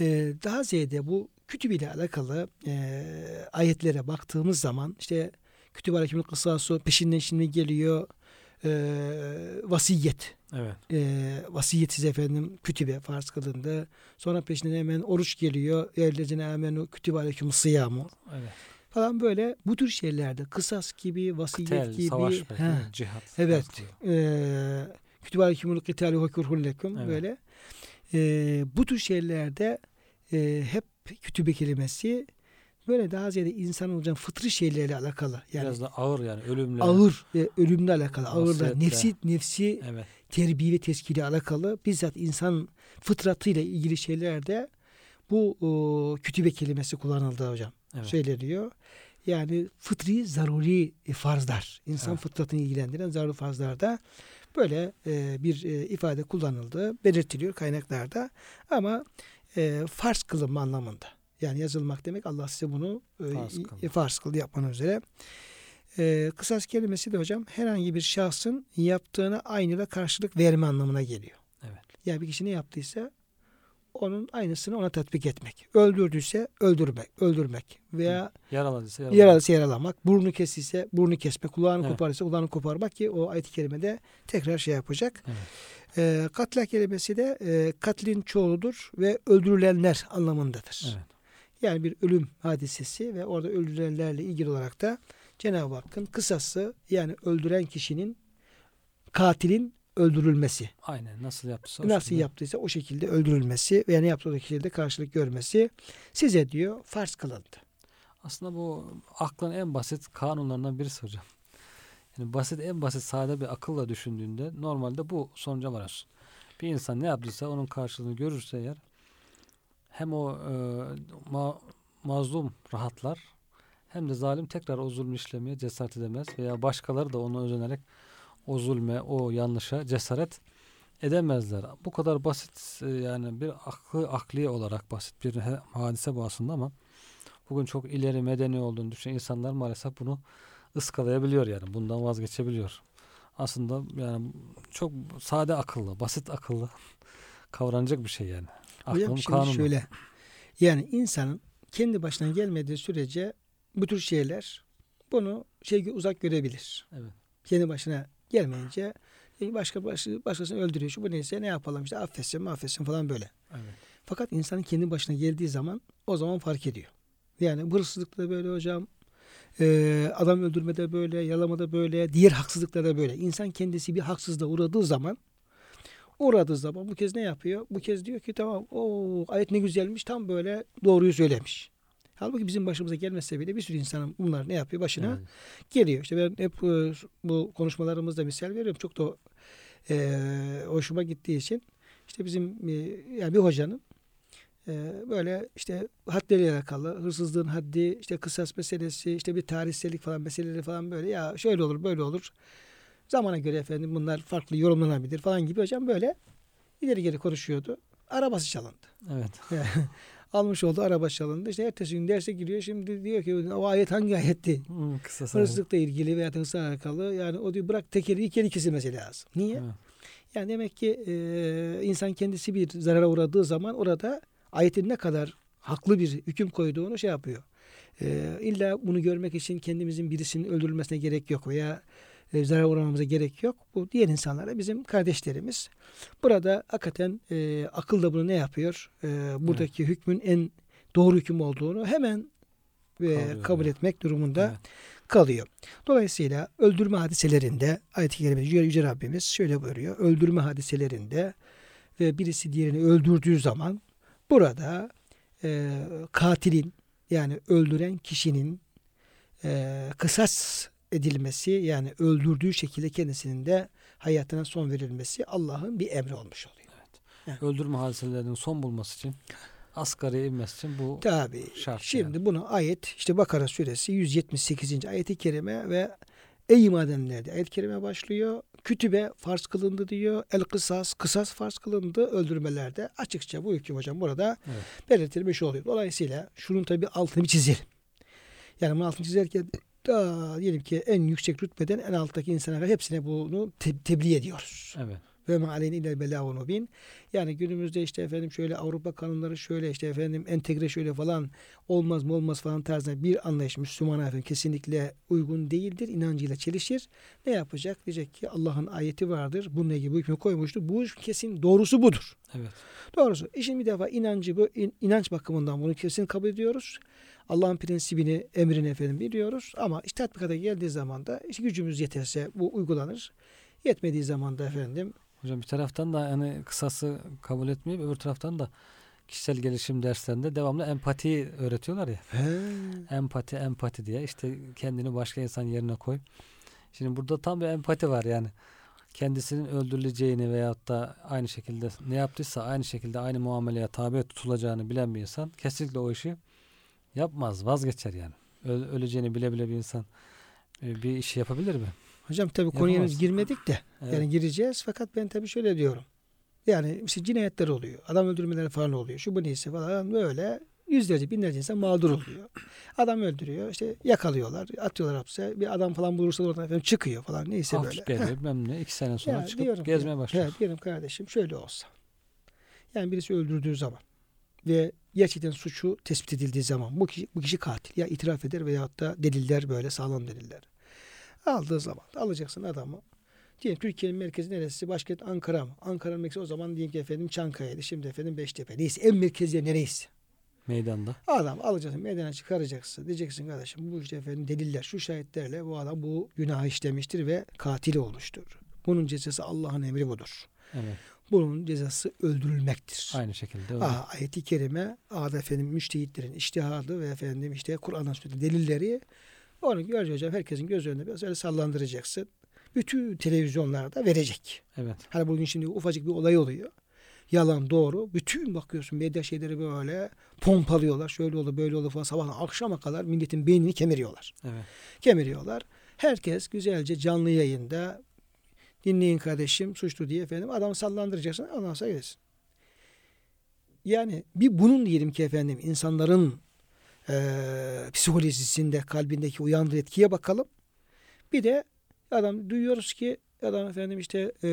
E, daha ziyade bu kütüb ile alakalı e, ayetlere baktığımız zaman işte kütüb alekümül kısasu peşinden şimdi geliyor e, vasiyet Evet. e, vasiyet size efendim kütübe farz kılındı. Sonra peşinden hemen oruç geliyor. Ellezine amenu kütübe aleyküm sıyamu Evet. Falan böyle bu tür şeylerde kısas gibi vasiyet Tel, gibi savaş, he, belki, cihat. Evet. belki. e, kütübe aleykümül kitalu ve Evet. böyle e, bu tür şeylerde e, hep kütübe kelimesi böyle daha ziyade insan hocam fıtri şeylerle alakalı. Yani Biraz da ağır yani ölümle. ağır e, ölümle alakalı. Ağırla nefsi nefsi Evet. terbiye ve teskiyle alakalı bizzat insan fıtratıyla ilgili şeylerde bu o, kütübe kelimesi kullanıldı hocam. Evet. Söyleniyor. Yani fıtri zaruri farzlar. insan Evet. fıtratını ilgilendiren zaruri farzlarda böyle e, bir e, ifade kullanıldığı belirtiliyor kaynaklarda. Ama e, farz kılınma anlamında. Yani yazılmak demek Allah size bunu e, Farz kıldı. farz kıldı yapmanız üzere. E, kısas kelimesi de hocam herhangi bir şahsın yaptığına aynıyla karşılık verme anlamına geliyor. Evet. Yani bir kişi ne yaptıysa onun aynısını ona tatbik etmek. Öldürdüyse öldürmek, öldürmek veya Yaraladıysa yaralamak. yaralıysa yaralamak, burnu kesiyse burnu kesmek, kulağını Evet. kopardıysa kulağını koparmak ki o ayet-i kerimede tekrar şey yapacak. Evet. E, katla kelimesi de e, katlin çoğuludur ve öldürülenler anlamındadır. Evet. Yani bir ölüm hadisesi ve orada öldürülenlerle ilgili olarak da Cenab-ı Hakk'ın kısası yani öldüren kişinin katilin öldürülmesi. Aynen nasıl yaptıysa Nasıl şekilde. yaptıysa o şekilde öldürülmesi veya ne yaptığı şekilde karşılık görmesi size diyor farz kılındı. Aslında bu aklın en basit kanunlarından birisi hocam. Yani basit en basit sade bir akılla düşündüğünde normalde bu sonuca varıyorsun. Bir insan ne yaptıysa onun karşılığını görürse eğer hem o e, ma- mazlum rahatlar hem de zalim tekrar o zulmü işlemeye cesaret edemez veya başkaları da onu özenerek o zulme, o yanlışa cesaret edemezler. Bu kadar basit e, yani bir aklı akli olarak basit bir hadise bu aslında ama bugün çok ileri medeni olduğunu düşünen insanlar maalesef bunu ıskalayabiliyor yani bundan vazgeçebiliyor. Aslında yani çok sade akıllı, basit akıllı kavranacak bir şey yani. Hocam Aklın şimdi kanunu. şöyle yani insanın kendi başına gelmediği sürece bu tür şeyler bunu şey uzak görebilir. Evet. Kendi başına gelmeyince e, başka başı, başkasını öldürüyor. Şu bu neyse ne yapalım işte affetsin affetsin falan böyle. Evet. Fakat insanın kendi başına geldiği zaman o zaman fark ediyor. Yani hırsızlıkta da böyle hocam. Ee, adam öldürmede böyle, yalamada böyle, diğer haksızlıklarda böyle. İnsan kendisi bir haksızlığa uğradığı zaman uğradığı zaman bu kez ne yapıyor? Bu kez diyor ki tamam o ayet ne güzelmiş tam böyle doğruyu söylemiş. Halbuki bizim başımıza gelmese bile bir sürü insanın bunlar ne yapıyor? Başına Evet. geliyor. İşte ben hep e, bu konuşmalarımızda misal veriyorum. Çok da e, hoşuma gittiği için işte bizim e, yani bir hocanın e, böyle işte hadleriyle alakalı hırsızlığın haddi işte kısas meselesi işte bir tarihsellik falan meseleleri falan böyle ya şöyle olur böyle olur zamana göre efendim bunlar farklı yorumlanabilir falan gibi hocam böyle ileri geri konuşuyordu. Arabası çalındı. Evet. Almış olduğu araba çalındı. İşte ertesi gün derse giriyor. Şimdi diyor ki o ayet hangi ayetti? Hmm, kısa. Hırsızlıkla ilgili veya hırsızla alakalı. Yani o diyor bırak tekeri iki kere kesilmesi lazım. Niye? Evet. Yani demek ki e, insan kendisi bir zarara uğradığı zaman orada ayetin ne kadar haklı bir hüküm koyduğunu şey yapıyor. E, illa bunu görmek için kendimizin birisinin öldürülmesine gerek yok veya e, zarar uğramamıza gerek yok. Bu diğer insanlara bizim kardeşlerimiz. Burada hakikaten e, akıl da bunu ne yapıyor? E, buradaki hükmün en doğru hüküm olduğunu hemen e, kabul evet. etmek durumunda Evet. kalıyor. Dolayısıyla öldürme hadiselerinde ayet-i kerimede Yüce, Yüce Rabbimiz şöyle buyuruyor. Öldürme hadiselerinde ve birisi diğerini öldürdüğü zaman burada e, katilin yani öldüren kişinin e, kısas edilmesi yani öldürdüğü şekilde kendisinin de hayatına son verilmesi Allah'ın bir emri olmuş oluyor. Öldürme hadiselerinin son bulması için asgari inmesi için bu Tabi. Şart Şimdi bunu ayet işte Bakara suresi 178. ayeti kerime ve ey diye ayet kerime başlıyor. Kütübe farz kılındı diyor. El kısas, kısas farz kılındı öldürmelerde. Açıkça bu hüküm hocam burada Evet. belirtilmiş oluyor. Dolayısıyla şunun tabi altını bir çizelim. Yani bunun altını çizerken daha diyelim ki en yüksek rütbeden en alttaki insana kadar hepsine bunu te- tebliğ ediyoruz. evet. Ve ma aleyne illel belâhu mubin. Yani günümüzde işte efendim şöyle Avrupa kanunları şöyle işte efendim entegre şöyle falan olmaz mı olmaz falan tarzında bir anlayış Müslümana efendim kesinlikle uygun değildir. inancıyla çelişir. Ne yapacak? Diyecek ki Allah'ın ayeti vardır. Bununla ilgili bu hükmü koymuştur. Bu kesin doğrusu budur. Evet. Doğrusu. İşin bir defa inancı bu in- inanç bakımından bunu kesin kabul ediyoruz. Allah'ın prensibini, emrini efendim biliyoruz. Ama işte tatbikata geldiği zaman da işte gücümüz yeterse bu uygulanır. Yetmediği zaman da efendim Hocam bir taraftan da yani kısası kabul etmeyip öbür taraftan da kişisel gelişim derslerinde devamlı empati öğretiyorlar ya. he, Empati, empati diye işte kendini başka insan yerine koy. Şimdi burada tam bir empati var yani. Kendisinin öldürüleceğini veyahut da aynı şekilde ne yaptıysa aynı şekilde aynı muameleye tabi tutulacağını bilen bir insan kesinlikle o işi yapmaz, vazgeçer yani. Öleceğini bile bile bir insan e, bir işi yapabilir mi? Hocam tabii konuya henüz girmedik de Evet. yani gireceğiz fakat ben tabii şöyle diyorum. Yani işte cinayetler oluyor. Adam öldürmeler falan oluyor. Şu bu neyse falan böyle yüzlerce binlerce insan mağdur oluyor. Adam öldürüyor işte yakalıyorlar atıyorlar hapse bir adam falan bulursa oradan efendim çıkıyor falan neyse Af böyle. geliyor bilmem ne iki sene sonra Ya çıkıp diyorum gezmeye başlıyor. Evet diyelim kardeşim şöyle olsa. Yani birisi öldürdüğü zaman ve gerçekten suçu tespit edildiği zaman bu kişi, bu kişi katil. Ya itiraf eder veyahut da deliller böyle sağlam deliller. Aldığı zaman alacaksın adamı. Diyelim Türkiye'nin merkezi neresi? Başkent Ankara mı? Ankara'nın merkezi o zaman diyelim ki efendim Çankaya'ydı. Şimdi efendim Beştepe. Neyse en merkezi yer neresi? Meydanda. Adam alacaksın meydana çıkaracaksın. Diyeceksin kardeşim bu işte efendim deliller şu şahitlerle bu adam bu günah işlemiştir ve katil olmuştur. Bunun cezası Allah'ın emri budur. Evet. Bunun cezası öldürülmektir. Aynı şekilde. öyle. Aa, ayeti kerime ağda efendim müştehitlerin iştihadı ve efendim işte Kur'an'dan sünnetin delilleri onu görece hocam herkesin göz önünde biraz öyle sallandıracaksın. Bütün televizyonlarda verecek. Evet. Hani bugün şimdi ufacık bir olay oluyor. Yalan doğru. Bütün bakıyorsun medya şeyleri böyle pompalıyorlar. Şöyle oldu böyle oldu falan sabah akşama kadar milletin beynini kemiriyorlar. Evet. Kemiriyorlar. Herkes güzelce canlı yayında dinleyin kardeşim suçlu diye efendim adamı sallandıracaksın ondan sonra. Yani bir bunun diyelim ki efendim insanların eee psikolojisinde kalbindeki uyandığı etkiye bakalım. Bir de adam duyuyoruz ki adam efendim işte eee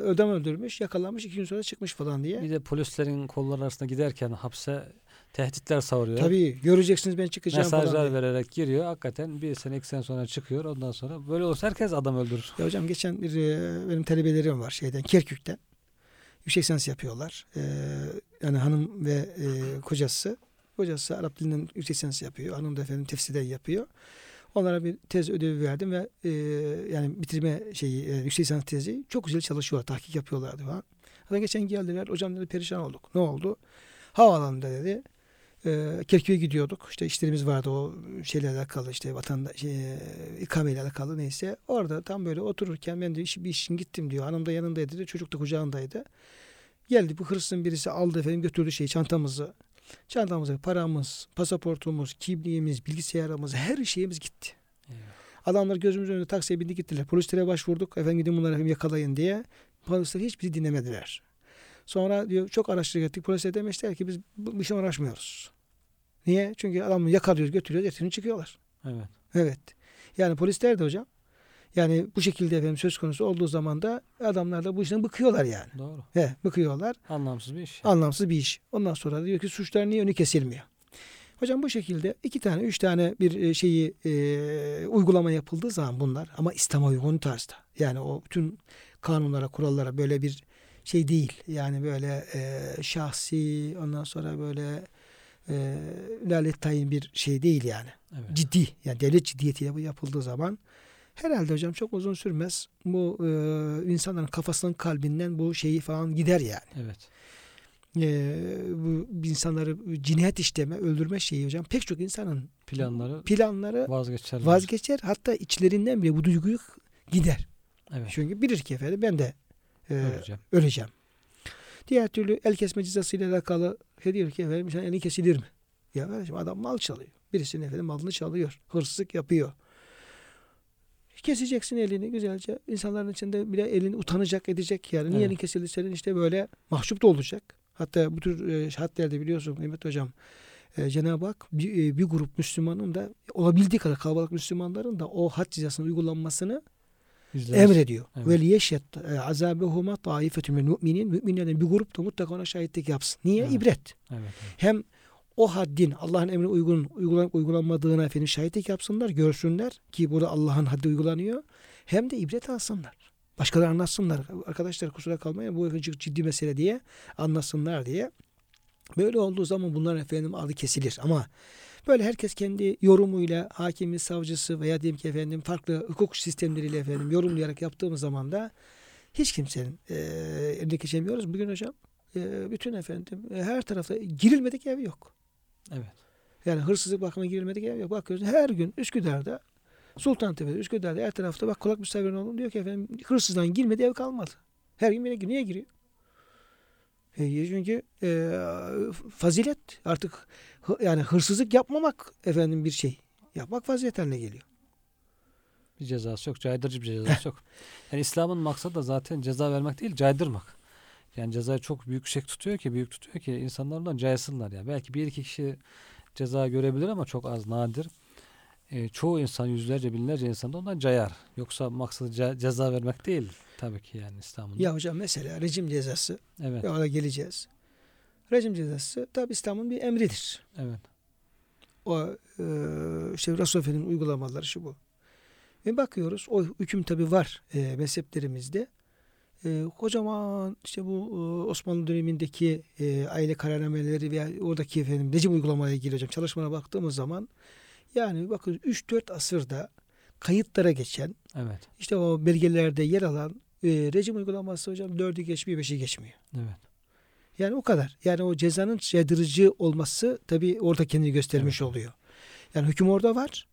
ödem öldürmüş yakalanmış iki gün sonra çıkmış falan diye. Bir de polislerin kolları arasında giderken hapse tehditler savuruyor. Tabii göreceksiniz ben çıkacağım falan Mesajlar vererek giriyor. Hakikaten bir sene iki sene sonra çıkıyor. Ondan sonra böyle olsa herkes adam öldürür. Ya hocam geçen bir e, benim talebelerim var şeyden Kerkük'ten. Yüksek lisans yapıyorlar. E, yani hanım ve e, kocası. Kocası Arap dilinden yüksek lisans yapıyor. Hanım da efendim tefsirden yapıyor. Onlara bir tez ödevi verdim ve e, yani bitirme şeyi e, yüksek lisans tezi çok güzel çalışıyorlar. Tahkik yapıyorlardı falan. Hatta geçen geldiler. Hocam dedi perişan olduk. Ne oldu? Havaalanında dedi. E, Kerkük'e gidiyorduk. İşte işlerimiz vardı o şeyle alakalı işte vatandaş şey, e, ikameyle alakalı neyse. Orada tam böyle otururken ben de iş, bir işin gittim diyor. Hanım da yanındaydı dedi. Çocuk da kucağındaydı. Geldi bu hırsızın birisi aldı efendim götürdü şey çantamızı. Çantamızı, paramız, pasaportumuz, kimliğimiz, bilgisayarımız, her şeyimiz gitti. Adamlar gözümüzün önünde taksiye bindi gittiler. Polislere başvurduk. Efendim gidin bunları efendim yakalayın diye. Polisler hiçbiri dinlemediler. Sonra diyor çok araştırdık ettik. Polisler demişler ki biz bu bir şey uğraşmıyoruz. Niye? Çünkü adamı yakalıyoruz, götürüyoruz, gün çıkıyorlar. Evet. Evet. Yani polisler de hocam yani bu şekilde efendim söz konusu olduğu zaman da adamlar da bu işten bıkıyorlar yani. Doğru. He, bıkıyorlar. Anlamsız bir iş. Anlamsız bir iş. Ondan sonra da diyor ki suçlar niye önü kesilmiyor? Hocam bu şekilde iki tane, üç tane bir e, şeyi e, uygulama yapıldığı zaman bunlar ama İslam'a uygun tarzda. Yani o bütün kanunlara, kurallara böyle bir şey değil. Yani böyle e, şahsi ondan sonra böyle e, lalet tayin bir şey değil yani. Evet. Ciddi yani devlet ciddiyetiyle bu yapıldığı zaman herhalde hocam çok uzun sürmez. Bu e, insanların kafasının kalbinden bu şeyi falan gider yani Evet. e, bu insanları cinayet işleme, öldürme şeyi hocam pek çok insanın Planları planları vazgeçerler. vazgeçer. Hatta içlerinden bile bu duyguyu gider. Evet. Çünkü bilir ki efendim ben de e, Öleceğim. öleceğim. Diğer türlü el kesme cezasıyla alakalı şey diyor ki efendim sen elin kesilir mi? Ya kardeşim adam mal çalıyor. Birisinin efendim malını çalıyor. Hırsızlık yapıyor. Keseceksin elini güzelce. İnsanların içinde bile elini utanacak edecek yani. Niye Evet. elin kesildi senin işte böyle mahcup da olacak. Hatta bu tür e, şahatlerde biliyorsun Mehmet Hocam e, Cenab-ı Hak bir, e, bir grup Müslümanın da olabildiği kadar kalabalık Müslümanların da o had cezasının uygulanmasını İzleriz. emrediyor. Evet. Ve liyeşyet azabehuma taifetun minel müminin müminlerden bir grup da mutlaka ona şahitlik yapsın. Niye? Evet. İbret. Evet. evet. Hem o haddin Allah'ın emrine uygun uygulanıp uygulanmadığına efendim şahitlik yapsınlar, görsünler ki burada Allah'ın haddi uygulanıyor. Hem de ibret alsınlar. Başkaları anlatsınlar. Arkadaşlar kusura kalmayın bu ciddi mesele diye anlasınlar diye. Böyle olduğu zaman bunların efendim adı kesilir. Ama böyle herkes kendi yorumuyla hakimi, savcısı veya diyelim ki efendim farklı hukuk sistemleriyle efendim yorumlayarak yaptığımız zaman da hiç kimsenin e, eline geçemiyoruz. Bugün hocam e, bütün efendim e, her tarafta girilmedik ev yok. Evet. Yani hırsızlık bakımına girilmedik ev yok. Bakıyoruz her gün Üsküdar'da Sultantepe'de, Üsküdar'da her tarafta bak kulak misafirin oğlum diyor ki efendim hırsızdan girmedi ev kalmadı. Her gün yine niye giriyor? E, çünkü e, fazilet artık yani hırsızlık yapmamak efendim bir şey. Yapmak fazilet haline geliyor. Bir cezası yok. Caydırıcı bir cezası yok. Yani İslam'ın maksadı da zaten ceza vermek değil, caydırmak. Yani cezayı çok büyük şey tutuyor ki, büyük tutuyor ki insanlar ondan caysınlar ya. Belki bir iki kişi ceza görebilir ama çok az nadir. Ee, çoğu insan yüzlerce binlerce insan da ondan cayar. Yoksa maksadı ce- ceza vermek değil tabii ki yani İslam'ın. Ya hocam mesela rejim cezası Evet. ve ona geleceğiz. Rejim cezası tabi İslam'ın bir emridir. Evet. O e, işte Resul uygulamaları şu bu. Ve bakıyoruz o hüküm tabi var e, mezheplerimizde. E, kocaman işte bu e, Osmanlı dönemindeki e, aile kararnameleri veya oradaki efendim rejim uygulamaya ilgili hocam çalışmalara baktığımız zaman yani bakın 3-4 asırda kayıtlara geçen Evet. işte o belgelerde yer alan e, rejim uygulaması hocam dördü geçmiyor, beşi geçmiyor. Evet. Yani o kadar. Yani o cezanın caydırıcı olması tabii orada kendini göstermiş oluyor. Yani hüküm orada var.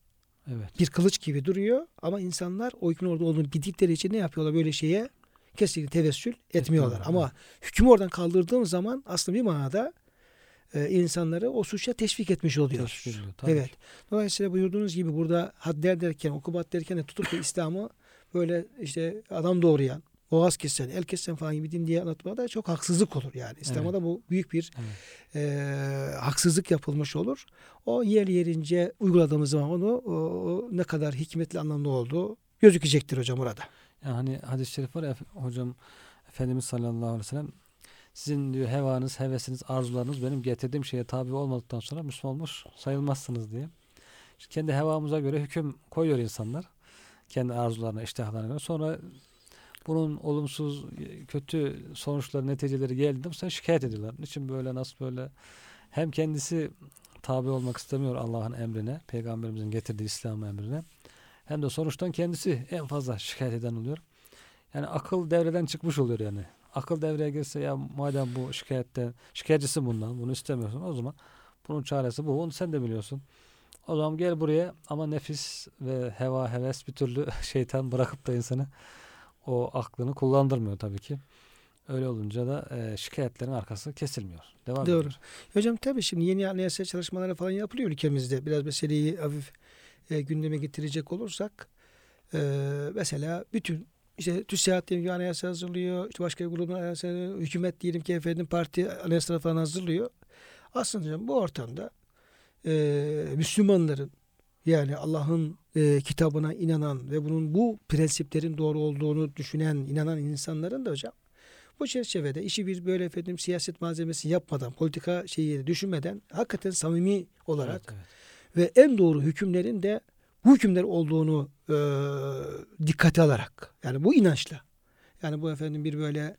Evet. Bir kılıç gibi duruyor ama insanlar o hükmün orada olduğunu bildikleri için ne yapıyorlar böyle şeye? Kesinlikle tevessül etmiyorlar. Etmiyorlar, Ama hükmü oradan kaldırdığın zaman aslında bir manada e, insanları o suça teşvik etmiş oluyor. Teşvik ediyor, tabii Evet. Dolayısıyla buyurduğunuz gibi burada hadder derken, ukubat derken de tutup da İslam'ı böyle işte adam doğrayan, boğaz kesen, el kesen falan gibi din diye anlatmada da çok haksızlık olur yani. İslam'a da bu büyük bir Evet. e, haksızlık yapılmış olur. O yer yerince uyguladığımız zaman onu o, o ne kadar hikmetli anlamda olduğu gözükecektir hocam orada. Yani hani hadis-i şerif var ya hocam Efendimiz sallallahu aleyhi ve sellem sizin diyor hevanız, hevesiniz, arzularınız benim getirdiğim şeye tabi olmadıktan sonra Müslüman olmuş sayılmazsınız diye. İşte kendi hevamıza göre hüküm koyuyor insanlar. Kendi arzularına, iştihlarına göre. Sonra bunun olumsuz, kötü sonuçları, neticeleri geldiğinde bu sefer şikayet ediyorlar. Niçin böyle, nasıl böyle? Hem kendisi tabi olmak istemiyor Allah'ın emrine, Peygamberimizin getirdiği İslam emrine. Hem de sonuçtan kendisi en fazla şikayet eden oluyor. Yani akıl devreden çıkmış oluyor yani. Akıl devreye girse ya madem bu şikayetten, şikayetçisi bundan, bunu istemiyorsun o zaman bunun çaresi bu. Onu sen de biliyorsun. O zaman gel buraya ama nefis ve heva, heves bir türlü şeytan bırakıp da insanı o aklını kullandırmıyor tabii ki. Öyle olunca da e, şikayetlerin arkası kesilmiyor. Devam Doğru. ediyor. Hocam tabii şimdi yeni anayasa çalışmaları falan yapılıyor ülkemizde. Biraz meseleyi hafif e, gündeme getirecek olursak e, mesela bütün işte TÜSİAD diyelim ki anayasa hazırlıyor. işte başka bir grubun anayasa hükümet diyelim ki efendim parti anayasa falan hazırlıyor. Aslında hocam bu ortamda e, Müslümanların yani Allah'ın e, kitabına inanan ve bunun bu prensiplerin doğru olduğunu düşünen, inanan insanların da hocam bu çerçevede işi bir böyle efendim siyaset malzemesi yapmadan, politika şeyi düşünmeden hakikaten samimi olarak Evet, evet. ve en doğru hükümlerin de bu hükümler olduğunu e, dikkate alarak yani bu inançla yani bu efendim bir böyle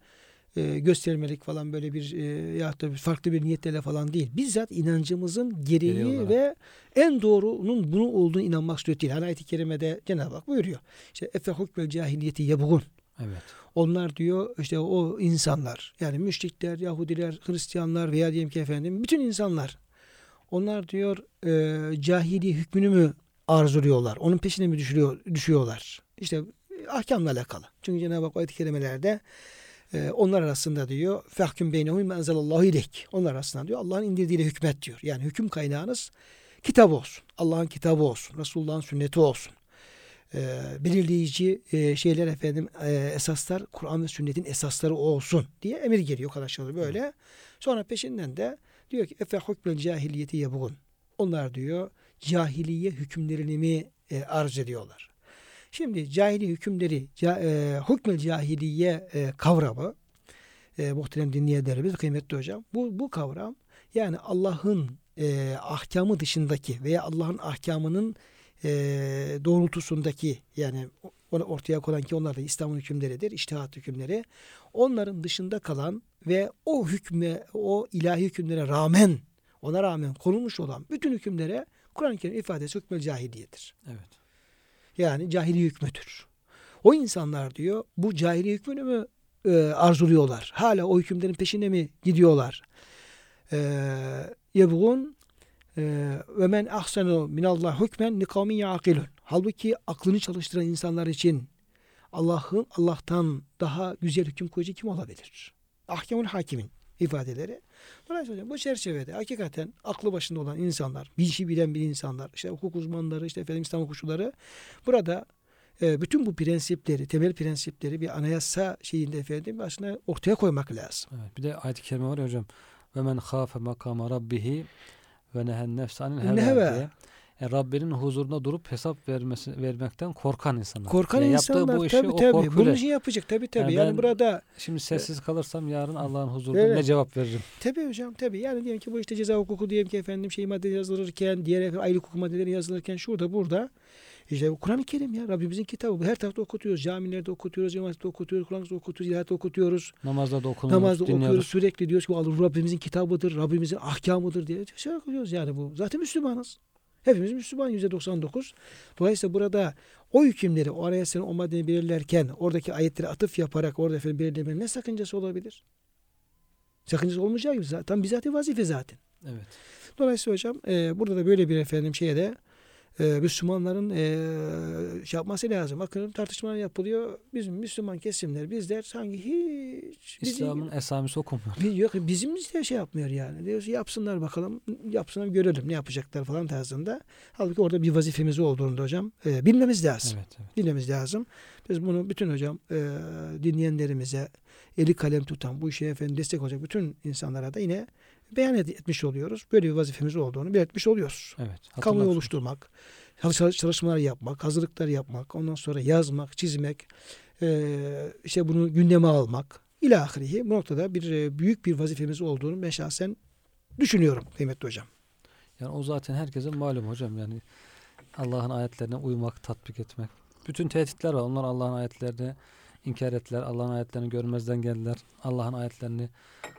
e, göstermelik falan böyle bir e, ya da farklı bir niyetlerle falan değil. Bizzat inancımızın gereği Gereği ve en doğrunun bunu olduğunu inanmak suretiyle. Hani ayet-i kerimede Cenab-ı Hak buyuruyor. İşte efe hukmel cahiliyeti yebğun. Evet. Onlar diyor işte o insanlar yani müşrikler, Yahudiler, Hristiyanlar veya diyelim ki efendim bütün insanlar onlar diyor e, cahili hükmünü mü arzuluyorlar? Onun peşine mi düşüyor, düşüyorlar? İşte e, ahkamla alakalı. Çünkü Cenab-ı Hak ayet-i kerimelerde e, onlar arasında diyor fehküm beynehum menzelallahu ileyk. Onlar arasında diyor Allah'ın indirdiğiyle hükmet diyor. Yani hüküm kaynağınız kitap olsun. Allah'ın kitabı olsun. Resulullah'ın sünneti olsun e, belirleyici e, şeyler efendim e, esaslar Kur'an ve sünnetin esasları olsun diye emir geliyor arkadaşlar böyle. Sonra peşinden de diyor ki efe hukmel cahiliyeti yebğun. Onlar diyor cahiliye hükümlerini mi e, arz ediyorlar. Şimdi cahili hükümleri ca, e, cahiliye e, kavramı e, muhterem dinleyenlerimiz kıymetli hocam bu, bu kavram yani Allah'ın e, ahkamı dışındaki veya Allah'ın ahkamının e, doğrultusundaki yani onu ortaya konan ki onlar da İslam'ın hükümleridir, iştihat hükümleri. Onların dışında kalan ve o hükme, o ilahi hükümlere rağmen, ona rağmen konulmuş olan bütün hükümlere Kur'an-ı Kerim ifadesi hükmel cahiliyedir. Evet. Yani cahili hükmüdür. O insanlar diyor bu cahili hükmünü mü e, arzuluyorlar? Hala o hükümlerin peşine mi gidiyorlar? E, Yebğun e, ve men ahsenu minallah hükmen li kavmin yaqilun. Halbuki aklını çalıştıran insanlar için Allah'ın Allah'tan daha güzel hüküm koyucu kim olabilir? Ahkamul hakimin ifadeleri. Dolayısıyla bu çerçevede hakikaten aklı başında olan insanlar, bir işi bilen bir insanlar, işte hukuk uzmanları, işte efendim İslam hukukçuları burada e, bütün bu prensipleri, temel prensipleri bir anayasa şeyinde efendim aslında ortaya koymak lazım. Evet. Bir de ayet-i kerime var ya hocam. Ve men khafe makama rabbihi ve nehen nefse anil Ne heva heva? diye. Yani Rabbinin huzuruna durup hesap vermesi vermekten korkan insanlar. Korkan Yani insanlar yaptığı bu işi tabii o tabii. korkuyla. Bunun için yapacak tabii tabii. Yani Yani, burada Şimdi sessiz kalırsam yarın Allah'ın huzurunda Evet. ne cevap veririm? Tabii hocam tabii. Yani diyelim ki bu işte ceza hukuku diyelim ki efendim şey maddeleri yazılırken, diğer ayrı hukuk maddeleri yazılırken şurada burada işte bu Kur'an-ı Kerim ya Rabbimizin kitabı. Bu her tarafta okutuyoruz. Camilerde okutuyoruz, cemaatte okutuyoruz, Kur'an'da okutuyoruz, ilahiyatta okutuyoruz. Namazda da okunuyor, Namazda okuyoruz. dinliyoruz. Sürekli diyoruz ki bu Rabbimizin kitabıdır, Rabbimizin ahkamıdır diye. Şey okuyoruz yani bu. Zaten Müslümanız. Hepimiz Müslüman %99. Dolayısıyla burada o hükümleri, o anayasanın o maddeyi belirlerken oradaki ayetleri atıf yaparak orada efendim belirlemenin ne sakıncası olabilir? Sakıncası olmayacağı gibi zaten bizatihi vazife zaten. Evet. Dolayısıyla hocam e, burada da böyle bir efendim şeye de e, Müslümanların e, şey yapması lazım. Bakın tartışmalar yapılıyor. Bizim Müslüman kesimler bizler sanki hiç İslam'ın esamesi okunmuyor. bir- yok bizim de şey yapmıyor yani. Diyoruz yapsınlar bakalım, yapsınlar görelim ne yapacaklar falan tarzında. Halbuki orada bir vazifemiz olduğunu da hocam e, bilmemiz lazım. Evet, evet. Bilmemiz lazım. Biz bunu bütün hocam e, dinleyenlerimize eli kalem tutan bu işe efendim destek olacak bütün insanlara da yine beyan et- etmiş oluyoruz. Böyle bir vazifemiz olduğunu belirtmiş oluyoruz. Evet. Kamuoyu oluşturmak, çalış- çalışmalar yapmak, hazırlıklar yapmak, ondan sonra yazmak, çizmek, işte bunu gündeme almak ilahirihi bu noktada bir büyük bir vazifemiz olduğunu ben şahsen düşünüyorum kıymetli hocam. Yani o zaten herkesin malum hocam yani Allah'ın ayetlerine uymak, tatbik etmek. Bütün tehditler var. Onlar Allah'ın ayetlerini inkar ettiler. Allah'ın ayetlerini görmezden geldiler. Allah'ın ayetlerini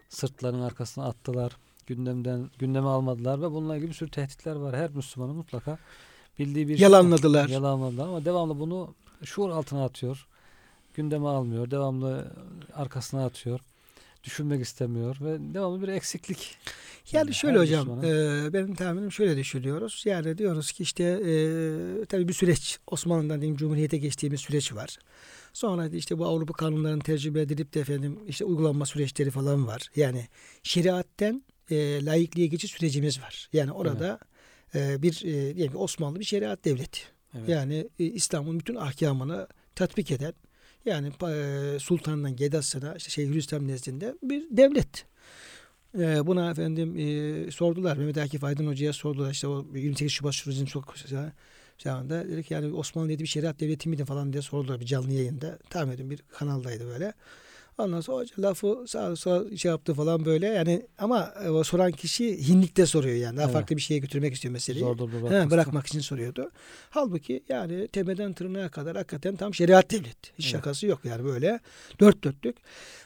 sırtlarının arkasına attılar. Gündemden gündeme almadılar ve bununla ilgili bir sürü tehditler var. Her Müslümanın mutlaka bildiği bir şey var. Yalanladılar. Yalanladılar ama devamlı bunu şuur altına atıyor. Gündeme almıyor. Devamlı arkasına atıyor. Düşünmek istemiyor ve devamlı bir eksiklik. Yani Yani şöyle hocam, Müslümanın- e, benim tahminim şöyle düşünüyoruz. Yani diyoruz ki işte e, tabii bir süreç, Osmanlı'dan diyeyim Cumhuriyet'e geçtiğimiz süreç var. Sonra işte bu Avrupa kanunlarının tercüme edilip de efendim işte uygulanma süreçleri falan var. Yani şeriatten e, laikliğe geçiş sürecimiz var. Yani orada e, bir e, diyelim ki Osmanlı bir şeriat devleti. Evet. Yani e, İslam'ın bütün ahkamını tatbik eden yani e, sultandan Gedas'ına işte Şeyhülislam nezdinde bir devlet. E, buna efendim e, sordular. Mehmet Akif Aydın Hoca'ya sordular. İşte o 28 Şubat Şuruz'un çok şu anda dedik yani Osmanlı dedi bir şeriat devleti miydi falan diye sordular bir canlı yayında. Tahmin edin bir kanaldaydı böyle. Ondan sonra hoca lafı sağ, sağ şey yaptı falan böyle yani ama e, o soran kişi hinlikte soruyor yani. Daha Evet. farklı bir şeye götürmek istiyor meseleyi. Zor durumda He, bırakmak bırakmak için soruyordu. Halbuki yani tepeden tırnağa kadar hakikaten tam şeriat devleti. Hiç Evet. şakası yok yani böyle dört dörtlük.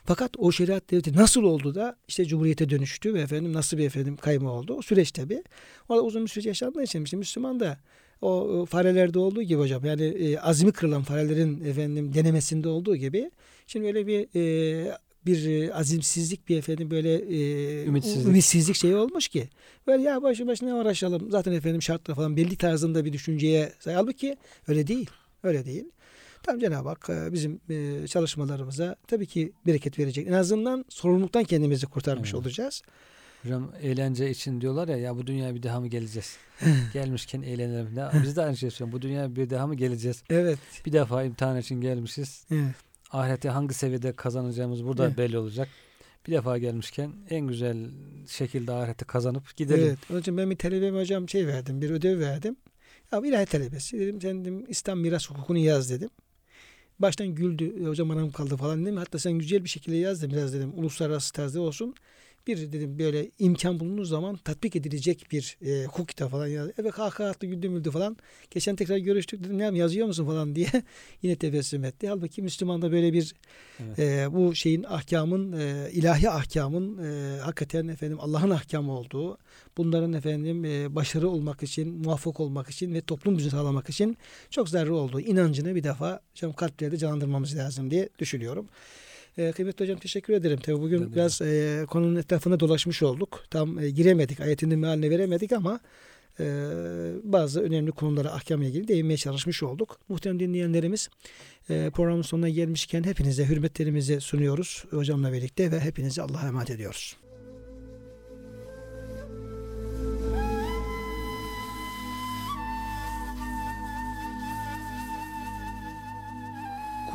Fakat o şeriat devleti nasıl oldu da işte cumhuriyete dönüştü ve efendim nasıl bir efendim kayma oldu? O süreç tabi. Orada uzun bir süreç yaşandığı için işte Müslüman da o e, farelerde olduğu gibi hocam yani e, azmi kırılan farelerin efendim denemesinde olduğu gibi şimdi öyle bir e, bir e, azimsizlik bir efendim böyle e, Ümitsizlik. ümitsizlik şeyi olmuş ki böyle ya başı başına uğraşalım zaten efendim şartlar falan belli tarzında bir düşünceye halbuki öyle değil öyle değil. Tam Cenab-ı Hak e, bizim çalışmalarımıza tabii ki bereket verecek. En azından sorumluluktan kendimizi kurtarmış Evet. olacağız. Hocam eğlence için diyorlar ya ya bu dünyaya bir daha mı geleceğiz? Gelmişken eğlenelim. Ne, biz de aynı şey söylüyoruz. Bu dünyaya bir daha mı geleceğiz? Evet. Bir defa imtihan için gelmişiz. evet. Ahirete hangi seviyede kazanacağımız burada Evet. belli olacak. Bir defa gelmişken en güzel şekilde ahirete kazanıp gidelim. Evet. Onun için ben bir talebeme hocam şey verdim. Bir ödev verdim. Ya ilahi talebesi. Dedim sen dedim, İslam miras hukukunu yaz dedim. Baştan güldü. "E, Hocam anam kaldı falan dedim. Hatta sen güzel bir şekilde yaz dedim biraz dedim. Uluslararası tarzda olsun. Bir dedim böyle imkan bulunduğu zaman tatbik edilecek bir e, hukuk kitabı falan yaz. Evet kahkaha attı güldü müldü falan. Geçen tekrar görüştük dedim ne yapayım, yazıyor musun falan diye yine tebessüm etti. Halbuki Müslüman'da böyle bir Evet. e, bu şeyin ahkamın e, ilahi ahkamın e, hakikaten efendim Allah'ın ahkamı olduğu bunların efendim e, başarı olmak için muvaffak olmak için ve toplum düzeni sağlamak için çok zararlı olduğu inancını bir defa kalplerde canlandırmamız lazım diye düşünüyorum. E, kıymetli hocam teşekkür ederim. Tabii bugün Ben de biraz e, konunun etrafına dolaşmış olduk. Tam e, giremedik. Ayetinin mealine veremedik ama e, bazı önemli konulara ahkamla ilgili değinmeye çalışmış olduk. Muhterem dinleyenlerimiz e, programın sonuna gelmişken hepinize hürmetlerimizi sunuyoruz hocamla birlikte ve hepinizi Allah'a emanet ediyoruz.